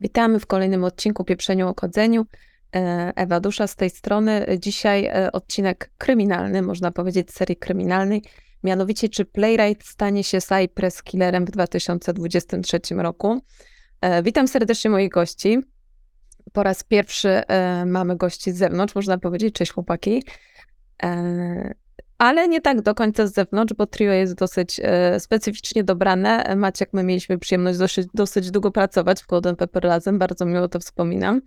Witamy w kolejnym odcinku Pieprzeniu o Kodzeniu. E, Ewa Dusza z tej strony. Dzisiaj e, odcinek kryminalny, można powiedzieć serii kryminalnej. Mianowicie, czy Playwright stanie się Cypress Killerem w 2023 roku? E, witam serdecznie moich gości. Po raz pierwszy mamy gości z zewnątrz, można powiedzieć. Cześć chłopaki ale nie tak do końca z zewnątrz, bo trio jest dosyć e, specyficznie dobrane. Maciek, my mieliśmy przyjemność dosyć, dosyć długo pracować w Golden Pepper razem, bardzo miło to wspominam.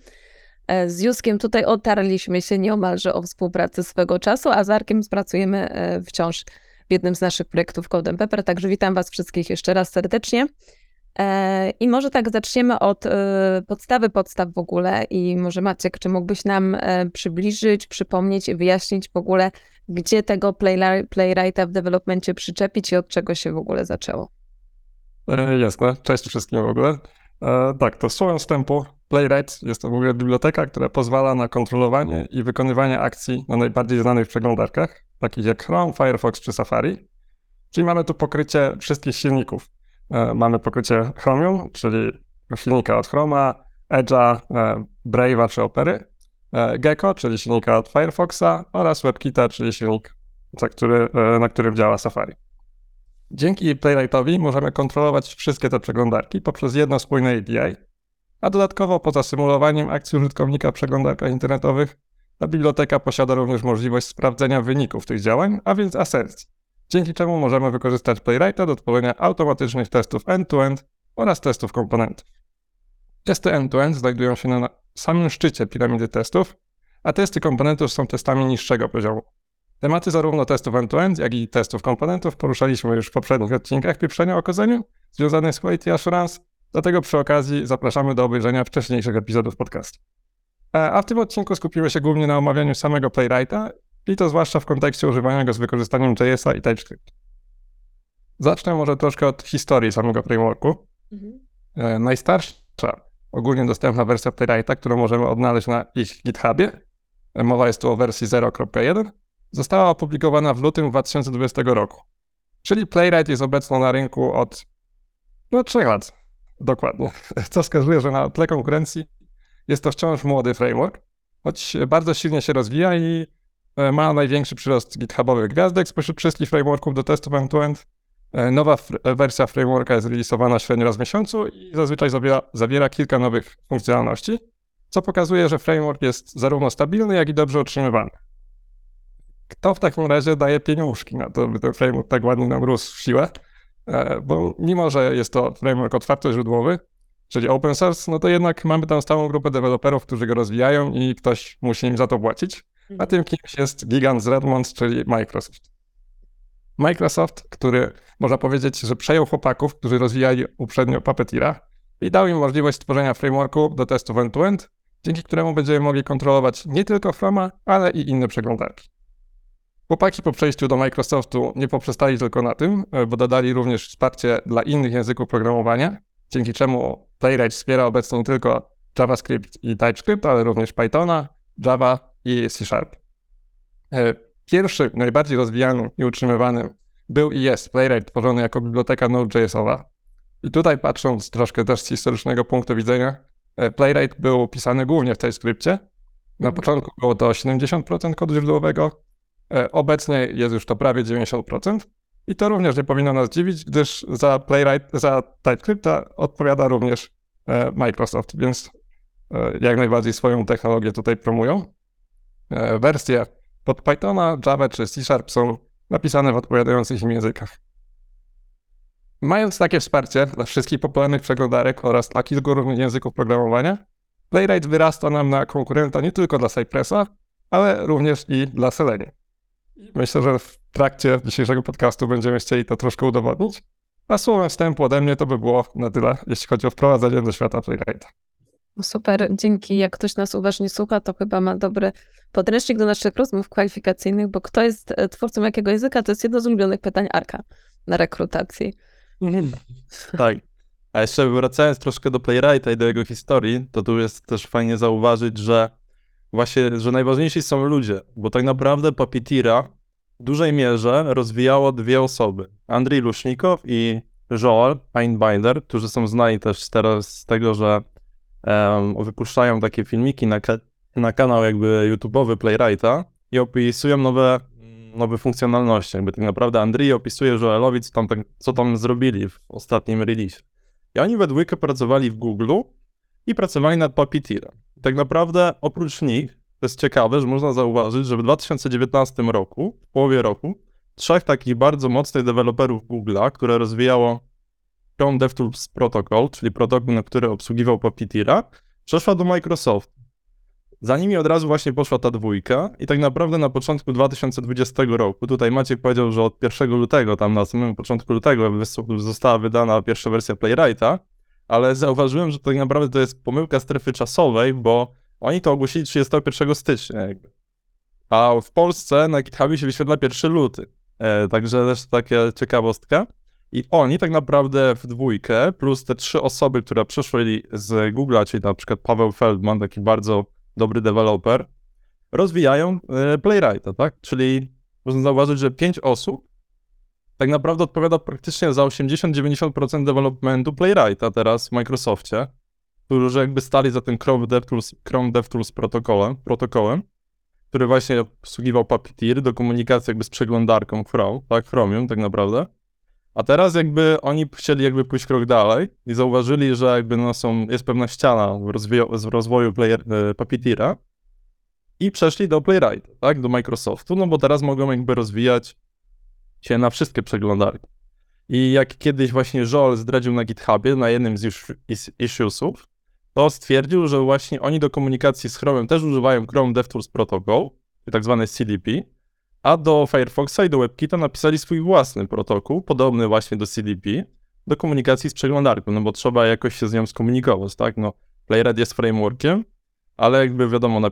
E, z Juskiem tutaj otarliśmy się nieomalże o współpracę swego czasu, a z Arkiem pracujemy e, wciąż w jednym z naszych projektów Golden Pepper, także witam Was wszystkich jeszcze raz serdecznie. E, I może tak zaczniemy od e, podstawy podstaw w ogóle i może Maciek, czy mógłbyś nam e, przybliżyć, przypomnieć i wyjaśnić w ogóle, gdzie tego playwrighta w developmencie przyczepić i od czego się w ogóle zaczęło? Jasne, cześć wszystkim w ogóle. tak, to słowem wstępu Playwright jest to w ogóle biblioteka, która pozwala na kontrolowanie i wykonywanie akcji na najbardziej znanych przeglądarkach, takich jak Chrome, Firefox czy Safari. Czyli mamy tu pokrycie wszystkich silników, E, mamy pokrycie Chromium, czyli silnika od Chroma, Edge'a, e, Brave'a czy Opery, e, Gecko, czyli silnika od Firefoxa oraz WebKita, czyli silnik, który, na którym działa Safari. Dzięki Playwrightowi możemy kontrolować wszystkie te przeglądarki poprzez jedno spójne API, a dodatkowo poza symulowaniem akcji użytkownika w przeglądarkach internetowych, ta biblioteka posiada również możliwość sprawdzenia wyników tych działań, a więc asercji dzięki czemu możemy wykorzystać Playwrighta do tworzenia automatycznych testów end-to-end oraz testów komponentów. Testy end-to-end znajdują się na samym szczycie piramidy testów, a testy komponentów są testami niższego poziomu. Tematy zarówno testów end-to-end, jak i testów komponentów poruszaliśmy już w poprzednich odcinkach pieprzenia o kodzeniu związanych z Quality Assurance, dlatego przy okazji zapraszamy do obejrzenia wcześniejszych epizodów podcastu. A w tym odcinku skupimy się głównie na omawianiu samego Playwrighta i to zwłaszcza w kontekście używania go z wykorzystaniem JS-a i TypeScript. Zacznę może troszkę od historii samego frameworku. Mhm. E, najstarsza, ogólnie dostępna wersja Playwrighta, którą możemy odnaleźć na ich GitHubie, mowa jest tu o wersji 0.1, została opublikowana w lutym 2020 roku. Czyli Playwright jest obecny na rynku od no, 3 lat dokładnie. Co wskazuje, że na tle konkurencji jest to wciąż młody framework, choć bardzo silnie się rozwija i E, ma największy przyrost GitHubowych gwiazdek spośród wszystkich frameworków do testów end-to-end. E, nowa wersja frameworka jest releasowana średnio raz w miesiącu i zazwyczaj zawiera, zawiera kilka nowych funkcjonalności, co pokazuje, że framework jest zarówno stabilny, jak i dobrze utrzymywany. Kto w takim razie daje pieniążki na to, by ten framework tak ładnie nam rósł w siłę? E, bo mimo, że jest to framework otwartoźródłowy, czyli open source, no to jednak mamy tam stałą grupę deweloperów, którzy go rozwijają i ktoś musi im za to płacić. A tym kimś jest gigant z Redmond, czyli Microsoft. Microsoft, który można powiedzieć, że przejął chłopaków, którzy rozwijali uprzednio Puppeteera i dał im możliwość stworzenia frameworku do testów end-to-end, dzięki któremu będziemy mogli kontrolować nie tylko Chroma, ale i inne przeglądarki. Chłopaki po przejściu do Microsoftu nie poprzestali tylko na tym, bo dodali również wsparcie dla innych języków programowania, dzięki czemu Playwright wspiera obecnie nie tylko JavaScript i TypeScript, ale również Pythona, Java i C Sharp. E, pierwszy, najbardziej rozwijanym i utrzymywanym był i jest Playwright tworzony jako biblioteka Node.jsowa. I tutaj patrząc troszkę też z historycznego punktu widzenia, e, Playwright był pisany głównie w TypeScriptie. Na mhm. początku było to 70% kodu źródłowego, e, obecnie jest już to prawie 90%. I to również nie powinno nas dziwić, gdyż za Playwright, za TypeScripta odpowiada również Microsoft, więc jak najbardziej swoją technologię tutaj promują. E, wersje pod Pythona, Java czy C Sharp są napisane w odpowiadających im językach. Mając takie wsparcie dla wszystkich popularnych przeglądarek oraz dla kilku różnych języków programowania, Playwright wyrasta nam na konkurenta nie tylko dla Cypressa, ale również i dla Selenium. Myślę, że w trakcie dzisiejszego podcastu będziemy chcieli to troszkę udowodnić. A słowem wstępu ode mnie to by było na tyle, jeśli chodzi o wprowadzenie do świata Playwrighta. Super, dzięki. Jak ktoś nas uważnie słucha, to chyba ma dobry podręcznik do naszych rozmów kwalifikacyjnych, bo kto jest e, twórcą jakiego języka, to jest jedno z ulubionych pytań Arka na rekrutacji. Tak. A jeszcze wracając troszkę do Playwrighta i do jego historii, to tu jest też fajnie zauważyć, że właśnie, że najważniejsi są ludzie, bo tak naprawdę Puppeteera w dużej mierze rozwijało dwie osoby. Andrzej Lusznikow i Joel Einbinder, którzy są znani też teraz z tego, że em, wypuszczają takie filmiki na, na kanał jakby YouTube'owy Playwrighta i opisują nowe, nowe funkcjonalności. Jakby tak naprawdę Andrii opisuje Joelowi, co tam, tak- co tam zrobili w ostatnim release. I oni we dwójkę pracowali w Google'u i pracowali nad Puppeteerem. Tak naprawdę oprócz nich, to jest ciekawe, że można zauważyć, że w 2019 roku, w połowie roku, trzech takich bardzo mocnych deweloperów Google'a, które rozwijało Chrome DevTools Protocol, czyli protokół, który obsługiwał Puppeteera, przeszła do Microsoftu. Za nimi od razu właśnie poszła ta dwójka i tak naprawdę na początku 2020 roku, tutaj Maciek powiedział, że od 1 lutego, tam na samym początku lutego została wydana pierwsza wersja Playwrighta, ale zauważyłem, że tak naprawdę to jest pomyłka strefy czasowej, bo oni to ogłosili 31 stycznia jakby. A w Polsce na GitHubie się wyświetla 1 luty. E, także też taka ciekawostka. I oni tak naprawdę w dwójkę, plus te trzy osoby, które przeszły z Google'a, czyli na przykład Paweł Feldman, taki bardzo dobry deweloper, rozwijają e, Playwrighta, tak? Czyli można zauważyć, że pięć osób tak naprawdę odpowiada praktycznie za 80-90% developmentu Playwrighta teraz w Microsoftie, którzy jakby stali za tym Chrome DevTools, Chrome DevTools protokołem, protokołem, który właśnie obsługiwał Puppeteer do komunikacji jakby z przeglądarką Chrome, tak, Chromium tak naprawdę. A teraz jakby oni chcieli jakby pójść krok dalej i zauważyli, że jakby no są, jest pewna ściana w w rozwoju player, e, Puppeteera i przeszli do Playwrighta, tak, do Microsoftu, no bo teraz mogą jakby rozwijać się na wszystkie przeglądarki. I jak kiedyś właśnie Joel zdradził na GitHubie, na jednym z issuesów, to stwierdził, że właśnie oni do komunikacji z Chrome'em też używają Chrome DevTools Protocol, tak zwane CDP, a do Firefoxa i do WebKita napisali swój własny protokół, podobny właśnie do CDP, do komunikacji z przeglądarką, no bo trzeba jakoś się z nią skomunikować, tak? No, Playwright jest frameworkiem, ale jakby wiadomo,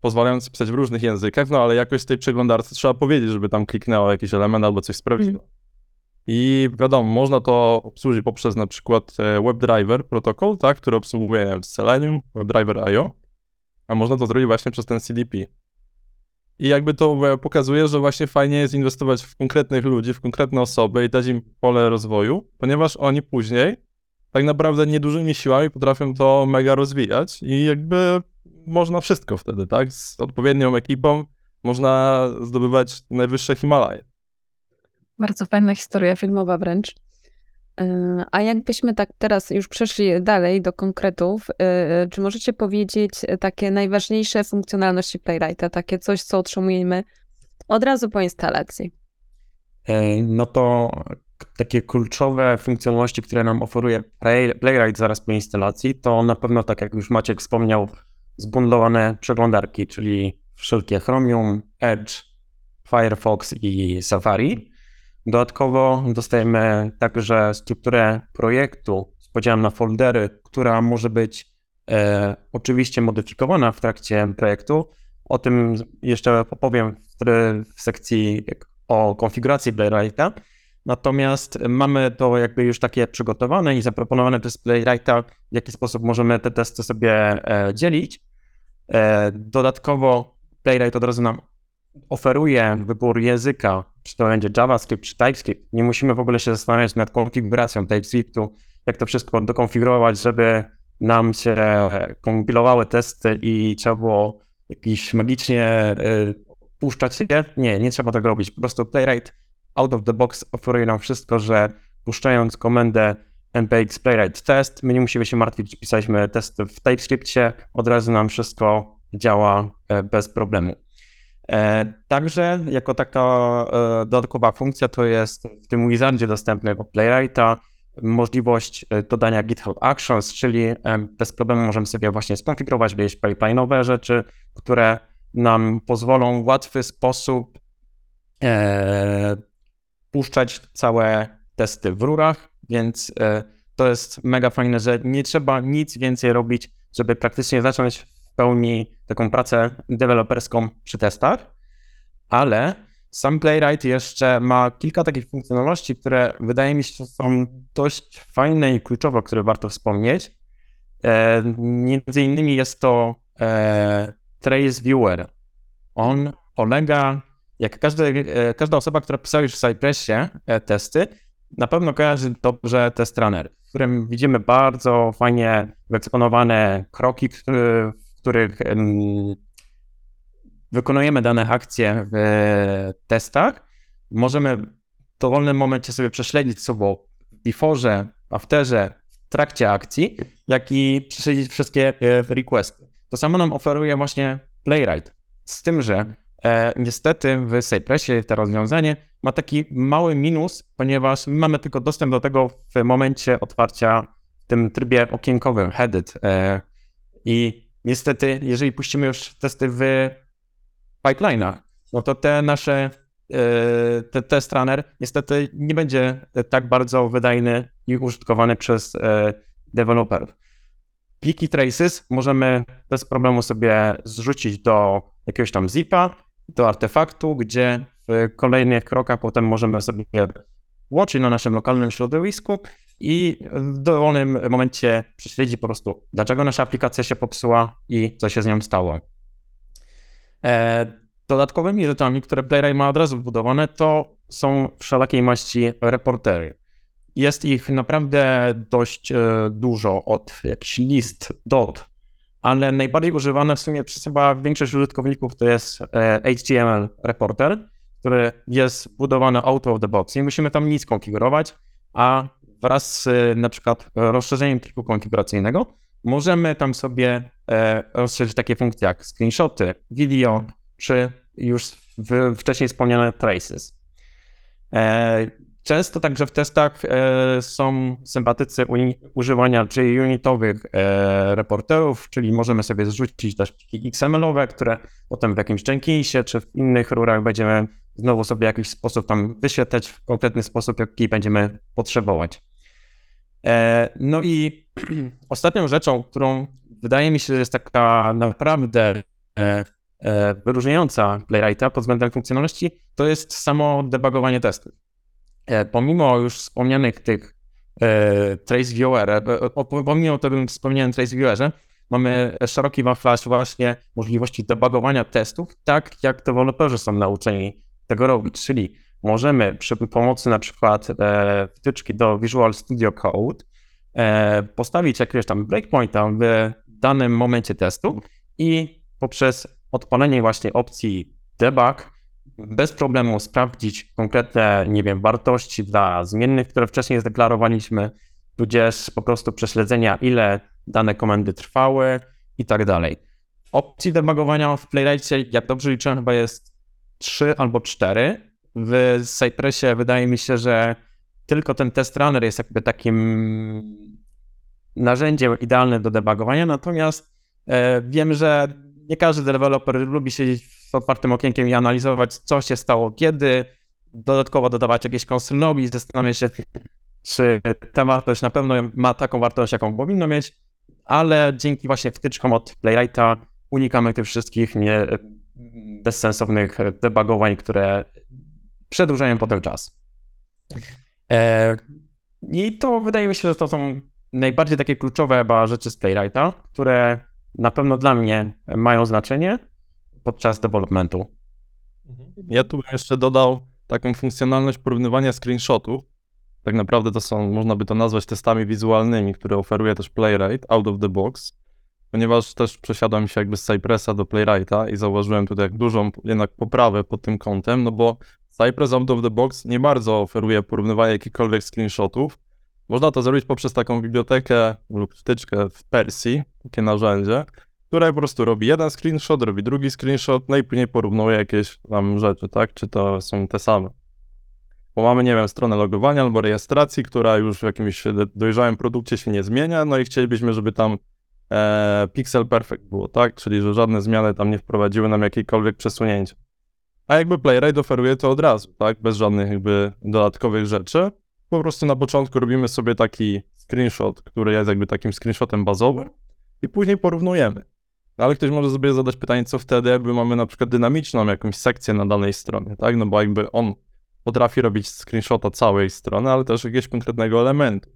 pozwalając pisać w różnych językach, no ale jakoś tej przeglądarce trzeba powiedzieć, żeby tam kliknęło jakiś element albo coś sprawdziło. I wiadomo, można to obsłużyć poprzez na przykład e, WebDriver protokół, tak, który obsługuje Selenium, WebDriver IO, a można to zrobić właśnie przez ten CDP. I jakby to e, pokazuje, że właśnie fajnie jest inwestować w konkretnych ludzi, w konkretne osoby i dać im pole rozwoju, ponieważ oni później tak naprawdę niedużymi siłami potrafią to mega rozwijać i jakby można wszystko wtedy, tak? Z odpowiednią ekipą można zdobywać najwyższe Himalaje. Bardzo fajna historia filmowa wręcz. A jakbyśmy tak teraz już przeszli dalej do konkretów, yy, czy możecie powiedzieć yy, takie najważniejsze funkcjonalności Playwrighta, takie coś, co otrzymujemy od razu po instalacji? E, no to takie kluczowe funkcjonalności, które nam oferuje Play, Playwright zaraz po instalacji, to na pewno, tak jak już Maciek wspomniał, zbundlowane przeglądarki, czyli wszelkie Chromium, Edge, Firefox i Safari. Dodatkowo dostajemy także strukturę projektu z podziałem na foldery, która może być e, oczywiście modyfikowana w trakcie projektu. O tym jeszcze opowiem w, w sekcji o konfiguracji Playwrighta. Natomiast mamy to jakby już takie przygotowane i zaproponowane przez Playwrighta, w jaki sposób możemy te testy sobie e, dzielić. E, dodatkowo Playwright od razu nam oferuje wybór języka, czy to będzie JavaScript, czy TypeScript. Nie musimy w ogóle się zastanawiać nad konfiguracją TypeScriptu, jak to wszystko dokonfigurować, żeby nam się e, kompilowały testy i trzeba było jakiś magicznie e, puszczać je. Nie, nie trzeba tego robić. Po prostu Playwright out of the box oferuje nam wszystko, że puszczając komendę npx playwright test, my nie musimy się martwić, czy pisaliśmy test w TypeScriptie, od razu nam wszystko działa e, bez problemu. E, Także jako taka e, dodatkowa funkcja to jest w tym wizardzie dostępnego Playwrighta możliwość e, dodania GitHub Actions, czyli bez problemu możemy sobie właśnie skonfigurować jakieś pipeline'owe rzeczy, które nam pozwolą w łatwy sposób e, puszczać całe testy w rurach, więc e, to jest mega fajne, że nie trzeba nic więcej robić, żeby praktycznie zacząć pełni taką pracę deweloperską przy testach, ale sam Playwright jeszcze ma kilka takich funkcjonalności, które wydaje mi się są dość fajne i kluczowe, które warto wspomnieć. E, między innymi jest to e, Trace Viewer. On polega, jak każdy, e, każda osoba, która pisała już w Cypressie e, testy, na pewno kojarzy dobrze test runner, w którym widzimy bardzo fajnie wyeksponowane kroki, który, w których em, wykonujemy dane akcje w testach. Możemy w dowolnym momencie sobie prześledzić sobą before'ze, afterze, w trakcie akcji, jak i prześledzić wszystkie e, requesty. To samo nam oferuje właśnie Playwright. Z tym, że e, niestety w Cypressie to rozwiązanie ma taki mały minus, ponieważ my mamy tylko dostęp do tego w momencie otwarcia w tym trybie okienkowym, headed. E, I niestety, jeżeli puścimy już testy w pipeline'ach, no to te nasze, e, te test runner niestety nie będzie tak bardzo wydajny i użytkowany przez e, deweloperów. Pliki traces możemy bez problemu sobie zrzucić do jakiegoś tam zipa, do artefaktu, gdzie w kolejnych krokach potem możemy sobie łączyć na naszym lokalnym środowisku i w dowolnym momencie prześledzić po prostu, dlaczego nasza aplikacja się popsuła i co się z nią stało. E, dodatkowymi rzeczami, które Playwright ma od razu wbudowane, to są wszelakiej maści reportery. Jest ich naprawdę dość e, dużo, od jakichś list, dot, ale najbardziej używane w sumie przez chyba większość użytkowników to jest e, HTML reporter, który jest wbudowany out of the box. Nie musimy tam nic konfigurować, a wraz z e, na przykład rozszerzeniem pliku konfiguracyjnego możemy tam sobie e, rozszerzyć takie funkcje jak screenshoty, video, czy już wcześniej wspomniane traces. E, Często także w testach są sympatycy używania czyli unitowych e, reporterów, czyli możemy sobie zrzucić też pliki XML-owe, które potem w jakimś Jenkinsie czy w innych rurach będziemy znowu sobie w jakiś sposób tam wyświetlać w konkretny sposób, jaki będziemy potrzebować. E, no i ostatnią rzeczą, którą wydaje mi się, że jest taka naprawdę e, e, wyróżniająca Playwrighta pod względem funkcjonalności, to jest samo debugowanie testów. Pomimo już wspomnianych tych trace viewer, pomimo tego wspomnianym trace viewerze, mamy szeroki wachlarz właśnie możliwości debugowania testów, tak jak deweloperzy są nauczeni tego robić, czyli możemy przy pomocy na przykład e, wtyczki do Visual Studio Code e, postawić jakiegoś tam breakpointa w danym momencie testu i poprzez odpalenie właśnie opcji debug bez problemu sprawdzić konkretne, nie wiem, wartości dla zmiennych, które wcześniej zdeklarowaliśmy, tudzież po prostu prześledzenia, ile dane komendy trwały i tak dalej. Opcji debugowania w Playwrightie, jak dobrze liczyłem, chyba jest 3 albo 4. W Cypressie wydaje mi się, że tylko ten test runner jest jakby takim narzędziem idealnym do debugowania, natomiast e, wiem, że nie każdy deweloper lubi siedzieć z otwartym okienkiem i analizować, co się stało kiedy, dodatkowo dodawać jakieś console log i zastanawiać się, czy ta wartość na pewno ma taką wartość, jaką powinno mieć, ale dzięki właśnie wtyczkom od Playwrighta unikamy tych wszystkich nie, bezsensownych debugowań, które przedłużają potem czas. E, I to wydaje mi się, że to są najbardziej takie kluczowe chyba rzeczy z Playwrighta, które na pewno dla mnie mają znaczenie podczas developmentu. Ja tu bym jeszcze dodał taką funkcjonalność porównywania screenshotów. Tak naprawdę to są, można by to nazwać testami wizualnymi, które oferuje też Playwright out of the box, ponieważ też przesiadłem się jakby z Cypressa do Playwrighta i zauważyłem tutaj dużą jednak poprawę pod tym kątem, no bo Cypress out of the box nie bardzo oferuje porównywania jakichkolwiek screenshotów. Można to zrobić poprzez taką bibliotekę lub wtyczkę w Persji, takie narzędzie, które po prostu robi jeden screenshot, robi drugi screenshot, no i później porównuje jakieś tam rzeczy, tak? Czy to są te same. Bo mamy, nie wiem, stronę logowania albo rejestracji, która już w jakimś do- dojrzałym produkcie się nie zmienia, no i chcielibyśmy, żeby tam e, pixel perfect było, tak? Czyli, że żadne zmiany tam nie wprowadziły nam jakiejkolwiek przesunięcia. A jakby Playwright oferuje to od razu, tak? Bez żadnych jakby dodatkowych rzeczy. Po prostu na początku robimy sobie taki screenshot, który jest jakby takim screenshotem bazowym i później porównujemy. Ale ktoś może sobie zadać pytanie, co wtedy, jakby mamy na przykład dynamiczną jakąś sekcję na danej stronie, tak? No bo jakby on potrafi robić screenshota całej strony, ale też jakiegoś konkretnego elementu.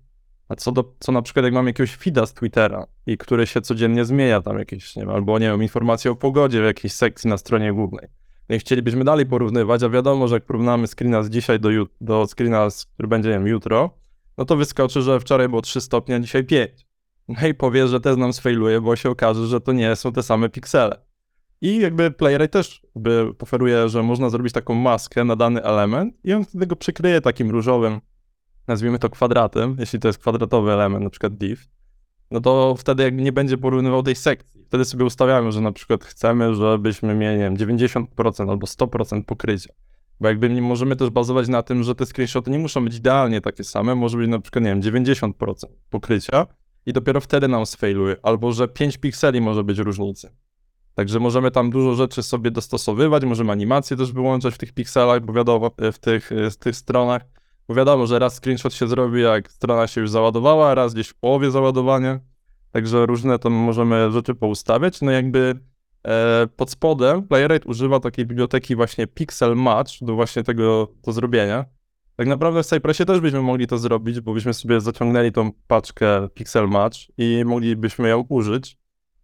A co, do, co na przykład jak mam jakiegoś feeda z Twittera i który się codziennie zmienia tam jakieś, nie wiem, albo nie wiem, informacje o pogodzie w jakiejś sekcji na stronie głównej. No i chcielibyśmy dalej porównywać, a wiadomo, że jak porównamy screena z dzisiaj do, do screena, który będzie nie wiem, jutro, no to wyskoczy, że wczoraj było 3 stopnie, a dzisiaj 5. No i powie, że też nam sfailuje, bo się okaże, że to nie są te same piksele. I jakby Playwright też jakby oferuje, że można zrobić taką maskę na dany element i on wtedy go przykryje takim różowym, nazwijmy to kwadratem, jeśli to jest kwadratowy element, na przykład div, no to wtedy jakby nie będzie porównywał tej sekcji. Wtedy sobie ustawiamy, że na przykład chcemy, żebyśmy mieli, nie wiem, 90% albo 100% pokrycia. Bo jakby nie możemy też bazować na tym, że te screenshoty nie muszą być idealnie takie same, może być na przykład, nie wiem, 90% pokrycia i dopiero wtedy nam sfailuje, albo że 5 pikseli może być różnicy. Także możemy tam dużo rzeczy sobie dostosowywać, możemy animacje też wyłączać w tych pikselach, bo wiadomo, w tych, w tych stronach, bo wiadomo, że raz screenshot się zrobi, jak strona się już załadowała, raz gdzieś w połowie załadowania, także różne tam możemy rzeczy poustawiać, no jakby e, pod spodem Playwright używa takiej biblioteki właśnie Pixel Match do właśnie tego do zrobienia. Tak naprawdę w Cypressie też byśmy mogli to zrobić, bo byśmy sobie zaciągnęli tą paczkę Pixel Match i moglibyśmy ją użyć.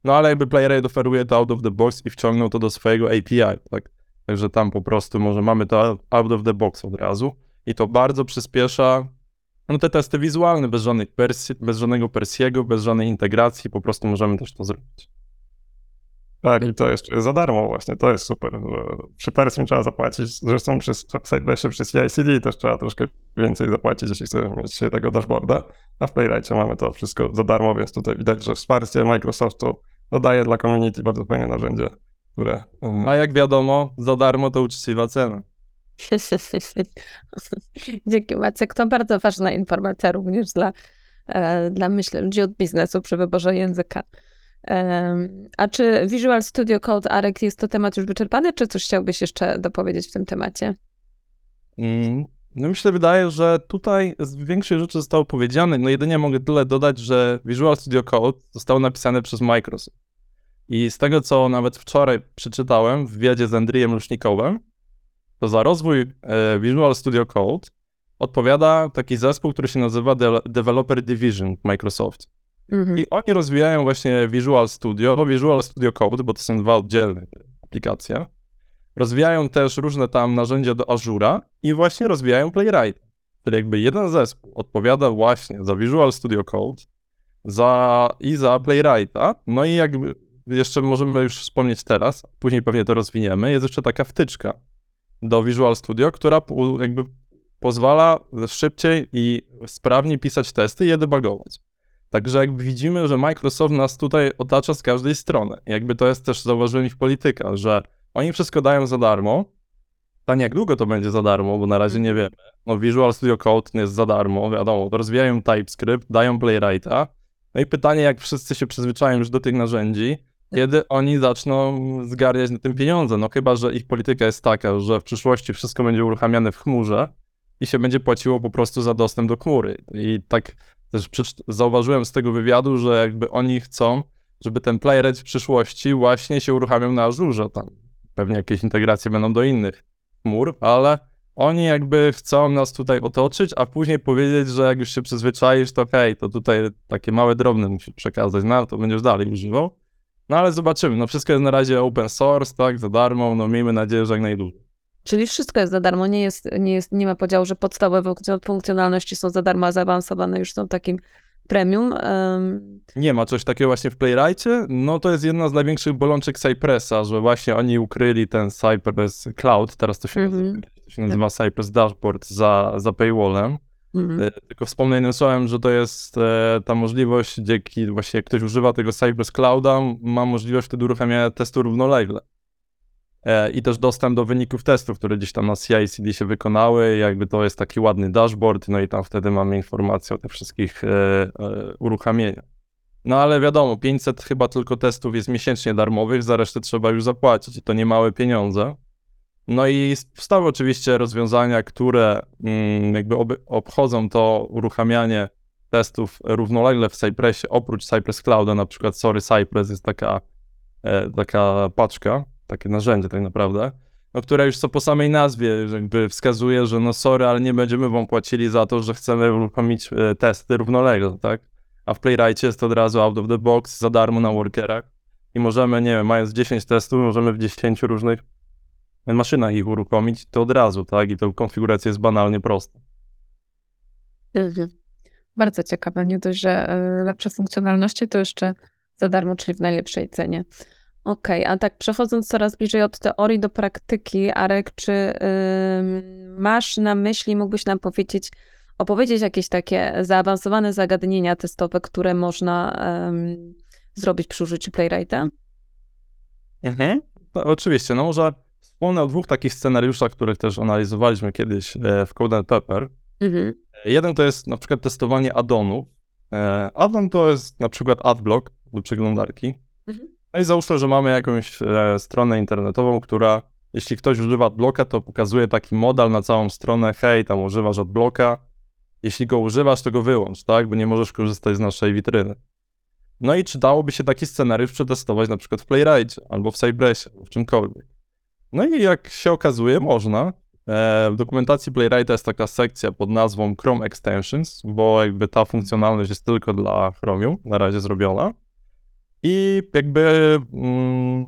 No ale jakby Playwright oferuje to out of the box i wciągnął to do swojego API, tak? Także tam po prostu może mamy to out of the box od razu i to bardzo przyspiesza no, te testy wizualne, bez, żadnych persji, bez żadnego Persiego, bez żadnej integracji, po prostu możemy też to zrobić. Tak, i to jeszcze jest za darmo właśnie, to jest super. Przy Persji trzeba zapłacić, zresztą przy Cypressie, przy CI/CD też trzeba troszkę więcej zapłacić, jeśli chcemy mieć tego dashboarda, a w Playwrightie mamy to wszystko za darmo, więc tutaj widać, że wsparcie Microsoftu dodaje dla community bardzo fajne narzędzie, które... um, A jak wiadomo, za darmo to uczciwa cena. Dzięki Maciek, to bardzo ważna informacja również dla, e, dla myślę, ludzi od biznesu przy wyborze języka. A czy Visual Studio Code, Arek, jest to temat już wyczerpany, czy coś chciałbyś jeszcze dopowiedzieć w tym temacie? Mm, No mi się wydaje, że tutaj z większej rzeczy zostało powiedziane. No jedynie mogę tyle dodać, że Visual Studio Code zostało napisane przez Microsoft. I z tego, co nawet wczoraj przeczytałem w wywiadzie z Andrzejem Lusznikowem, to za rozwój e, Visual Studio Code odpowiada taki zespół, który się nazywa De- Developer Division w Microsoft. Mhm. I oni rozwijają właśnie Visual Studio, bo Visual Studio Code, bo to są dwa oddzielne aplikacje. Rozwijają też różne tam narzędzia do Azura i właśnie rozwijają Playwright. Czyli jakby jeden zespół odpowiada właśnie za Visual Studio Code za, i za Playwrighta. No i jakby jeszcze możemy już wspomnieć teraz, później pewnie to rozwiniemy, jest jeszcze taka wtyczka do Visual Studio, która jakby pozwala szybciej i sprawniej pisać testy i je debugować. Także jakby widzimy, że Microsoft nas tutaj otacza z każdej strony. Jakby to jest też zauważyłem ich polityka, że oni wszystko dają za darmo. Pytanie, jak długo to będzie za darmo, bo na razie nie wiemy. No Visual Studio Code nie jest za darmo, wiadomo, rozwijają TypeScript, dają Playwrighta. No i pytanie, jak wszyscy się przyzwyczają już do tych narzędzi, kiedy oni zaczną zgarniać na tym pieniądze. No chyba, że ich polityka jest taka, że w przyszłości wszystko będzie uruchamiane w chmurze i się będzie płaciło po prostu za dostęp do chmury. I tak też zauważyłem z tego wywiadu, że jakby oni chcą, żeby ten Playwright w przyszłości właśnie się uruchamiał na Azurze. Tam pewnie jakieś integracje będą do innych chmur, ale oni jakby chcą nas tutaj otoczyć, a później powiedzieć, że jak już się przyzwyczaisz, to hej, to tutaj takie małe drobne musisz przekazać, no ale to będziesz dalej używał. No ale zobaczymy, no wszystko jest na razie open source, tak, za darmo, no miejmy nadzieję, że jak najdłużej. Czyli wszystko jest za darmo, nie, jest, nie, jest, nie ma podziału, że podstawowe funkcjo- funkcjonalności są za darmo, a zaawansowane już są takim premium. Em, Nie ma coś takiego właśnie w Playwrightie, no to jest jedna z największych bolączek Cypressa, że właśnie oni ukryli ten Cypress Cloud, teraz to się, Mhm. nazywa, to się nazywa Cypress Dashboard za, za paywallem. Mhm. E, Tylko wspomnę jednym słowem, że to jest e, ta możliwość, dzięki właśnie jak ktoś używa tego Cypress Clouda, ma możliwość wtedy uruchamiania testu równolegle. E, I też dostęp do wyników testów, które gdzieś tam na CI/CD się wykonały, jakby to jest taki ładny dashboard, no i tam wtedy mamy informacje o tych wszystkich uruchamieniach. No ale wiadomo, 500 chyba tylko testów jest miesięcznie darmowych, za resztę trzeba już zapłacić i to nie małe pieniądze. No i powstały oczywiście rozwiązania, które mm, jakby ob obchodzą to uruchamianie testów równolegle w Cypressie, oprócz Cypress Clouda, na przykład Sorry Cypress jest taka, e, taka paczka, takie narzędzie tak naprawdę, no, które już co po samej nazwie jakby wskazuje, że no sorry, ale nie będziemy wam płacili za to, że chcemy uruchomić e, testy równolegle, tak? A w Playwrightie jest to od razu out of the box, za darmo na workerach i możemy, nie wiem, mając 10 testów, możemy w 10 różnych maszynach ich uruchomić, to od razu, tak? I to konfiguracja jest banalnie prosta. Mhm. Bardzo ciekawe. Nie dość, że e, lepsze funkcjonalności, to jeszcze za darmo, czyli w najlepszej cenie. Okej, a tak przechodząc coraz bliżej od teorii do praktyki, Arek, czy ym, masz na myśli, mógłbyś nam powiedzieć, opowiedzieć jakieś takie zaawansowane zagadnienia testowe, które można ym, zrobić przy użyciu Playwrighta? Mhm. No, oczywiście, no może wspomnę o dwóch takich scenariuszach, których też analizowaliśmy kiedyś e, w Code Pepper. Mhm. Jeden to jest na przykład testowanie addonów. E, Addon to jest na przykład adblock do przeglądarki. Mhm. No i załóżmy, że mamy jakąś e, stronę internetową, która jeśli ktoś używa adblocka, to pokazuje taki modal na całą stronę, hej, tam używasz adblocka. Jeśli go używasz, to go wyłącz, tak? Bo nie możesz korzystać z naszej witryny. No i czy dałoby się taki scenariusz przetestować na przykład w Playwrightie, albo w Cypressie, albo w czymkolwiek. No i jak się okazuje, można. E, W dokumentacji Playwrighta jest taka sekcja pod nazwą Chrome Extensions, bo jakby ta funkcjonalność jest tylko dla Chromium na razie zrobiona. I jakby mm,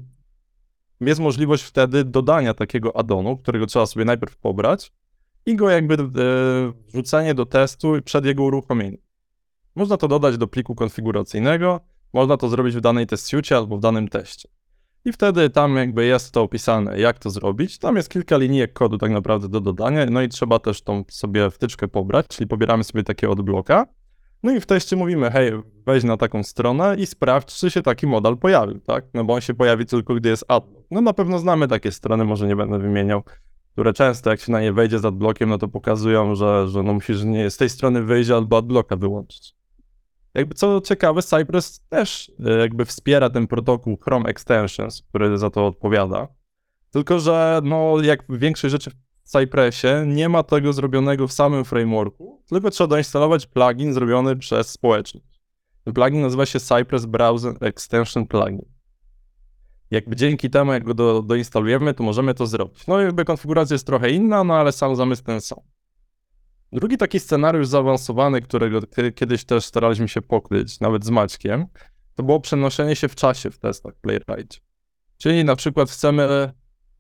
jest możliwość wtedy dodania takiego addonu, którego trzeba sobie najpierw pobrać i go jakby e, wrzucenie do testu przed jego uruchomieniem. Można to dodać do pliku konfiguracyjnego, można to zrobić w danej test albo w danym teście. I wtedy tam jakby jest to opisane, jak to zrobić. Tam jest kilka linijek kodu tak naprawdę do dodania, no i trzeba też tą sobie wtyczkę pobrać, czyli pobieramy sobie takiego odbloka. No i w teście mówimy, hej, wejdź na taką stronę i sprawdź, czy się taki modal pojawił, tak? No bo on się pojawi tylko, gdy jest adblock. No na pewno znamy takie strony, może nie będę wymieniał, które często jak się na nie wejdzie z adblockiem, no to pokazują, że, że no musisz nie z tej strony wyjść albo adblocka wyłączyć. Jakby co ciekawe, Cypress też e, jakby wspiera ten protokół Chrome Extensions, który za to odpowiada. Tylko, że no jak większość rzeczy w Cypressie nie ma tego zrobionego w samym frameworku, tylko trzeba doinstalować plugin zrobiony przez społeczność. Ten plugin nazywa się Cypress Browser Extension Plugin. Jakby dzięki temu, jak go do, doinstalujemy, to możemy to zrobić. No jakby konfiguracja jest trochę inna, no ale sam zamysł ten sam. Drugi taki scenariusz zaawansowany, którego kie- kiedyś też staraliśmy się pokryć, nawet z Maćkiem, to było przenoszenie się w czasie w testach Playwright. Czyli na przykład chcemy,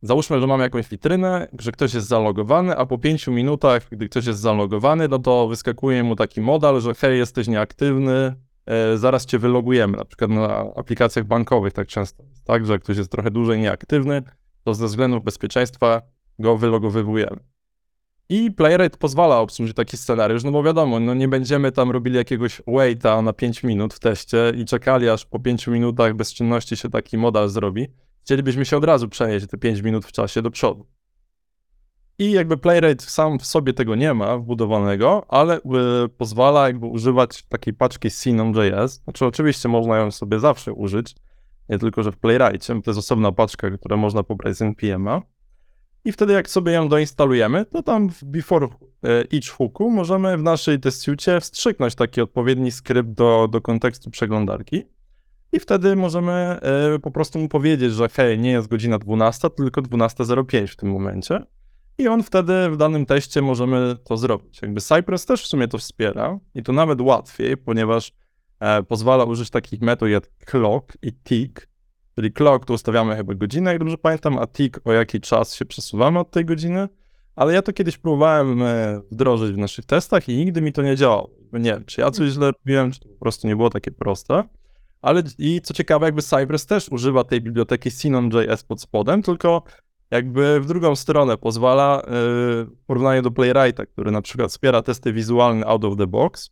załóżmy, że mamy jakąś witrynę, że ktoś jest zalogowany, a po pięciu minutach, gdy ktoś jest zalogowany, no to wyskakuje mu taki modal, że hej, jesteś nieaktywny, e, zaraz cię wylogujemy. Na przykład na aplikacjach bankowych tak często jest, tak, że ktoś jest trochę dłużej nieaktywny, to ze względów bezpieczeństwa go wylogowywujemy. I Playwright pozwala obsłużyć taki scenariusz, no bo wiadomo, no nie będziemy tam robili jakiegoś waita na 5 minut w teście i czekali aż po 5 minutach bezczynności się taki modal zrobi. Chcielibyśmy się od razu przenieść te 5 minut w czasie do przodu. I jakby Playwright sam w sobie tego nie ma wbudowanego, ale y, pozwala jakby używać takiej paczki Sinon.js. Znaczy oczywiście można ją sobie zawsze użyć, nie tylko, że w Playwrightie, to jest osobna paczka, którą można pobrać z NPM-a. I wtedy jak sobie ją doinstalujemy, to tam w before e, each hooku możemy w naszej test suite wstrzyknąć taki odpowiedni skrypt do, do kontekstu przeglądarki. I wtedy możemy e, po prostu mu powiedzieć, że hej, nie jest godzina 12, tylko 12.05 w tym momencie. I on wtedy w danym teście możemy to zrobić. Jakby Cypress też w sumie to wspiera i to nawet łatwiej, ponieważ e, pozwala użyć takich metod jak clock i tick, Czyli clock to ustawiamy chyba godzinę, jak dobrze pamiętam, a tick o jaki czas się przesuwamy od tej godziny. Ale ja to kiedyś próbowałem e, wdrożyć w naszych testach i nigdy mi to nie działało. Nie wiem, czy ja coś źle robiłem, czy to po prostu nie było takie proste. Ale i co ciekawe, jakby Cypress też używa tej biblioteki Sinon.js pod spodem, tylko jakby w drugą stronę pozwala e, w porównaniu do Playwrighta, który na przykład wspiera testy wizualne out of the box,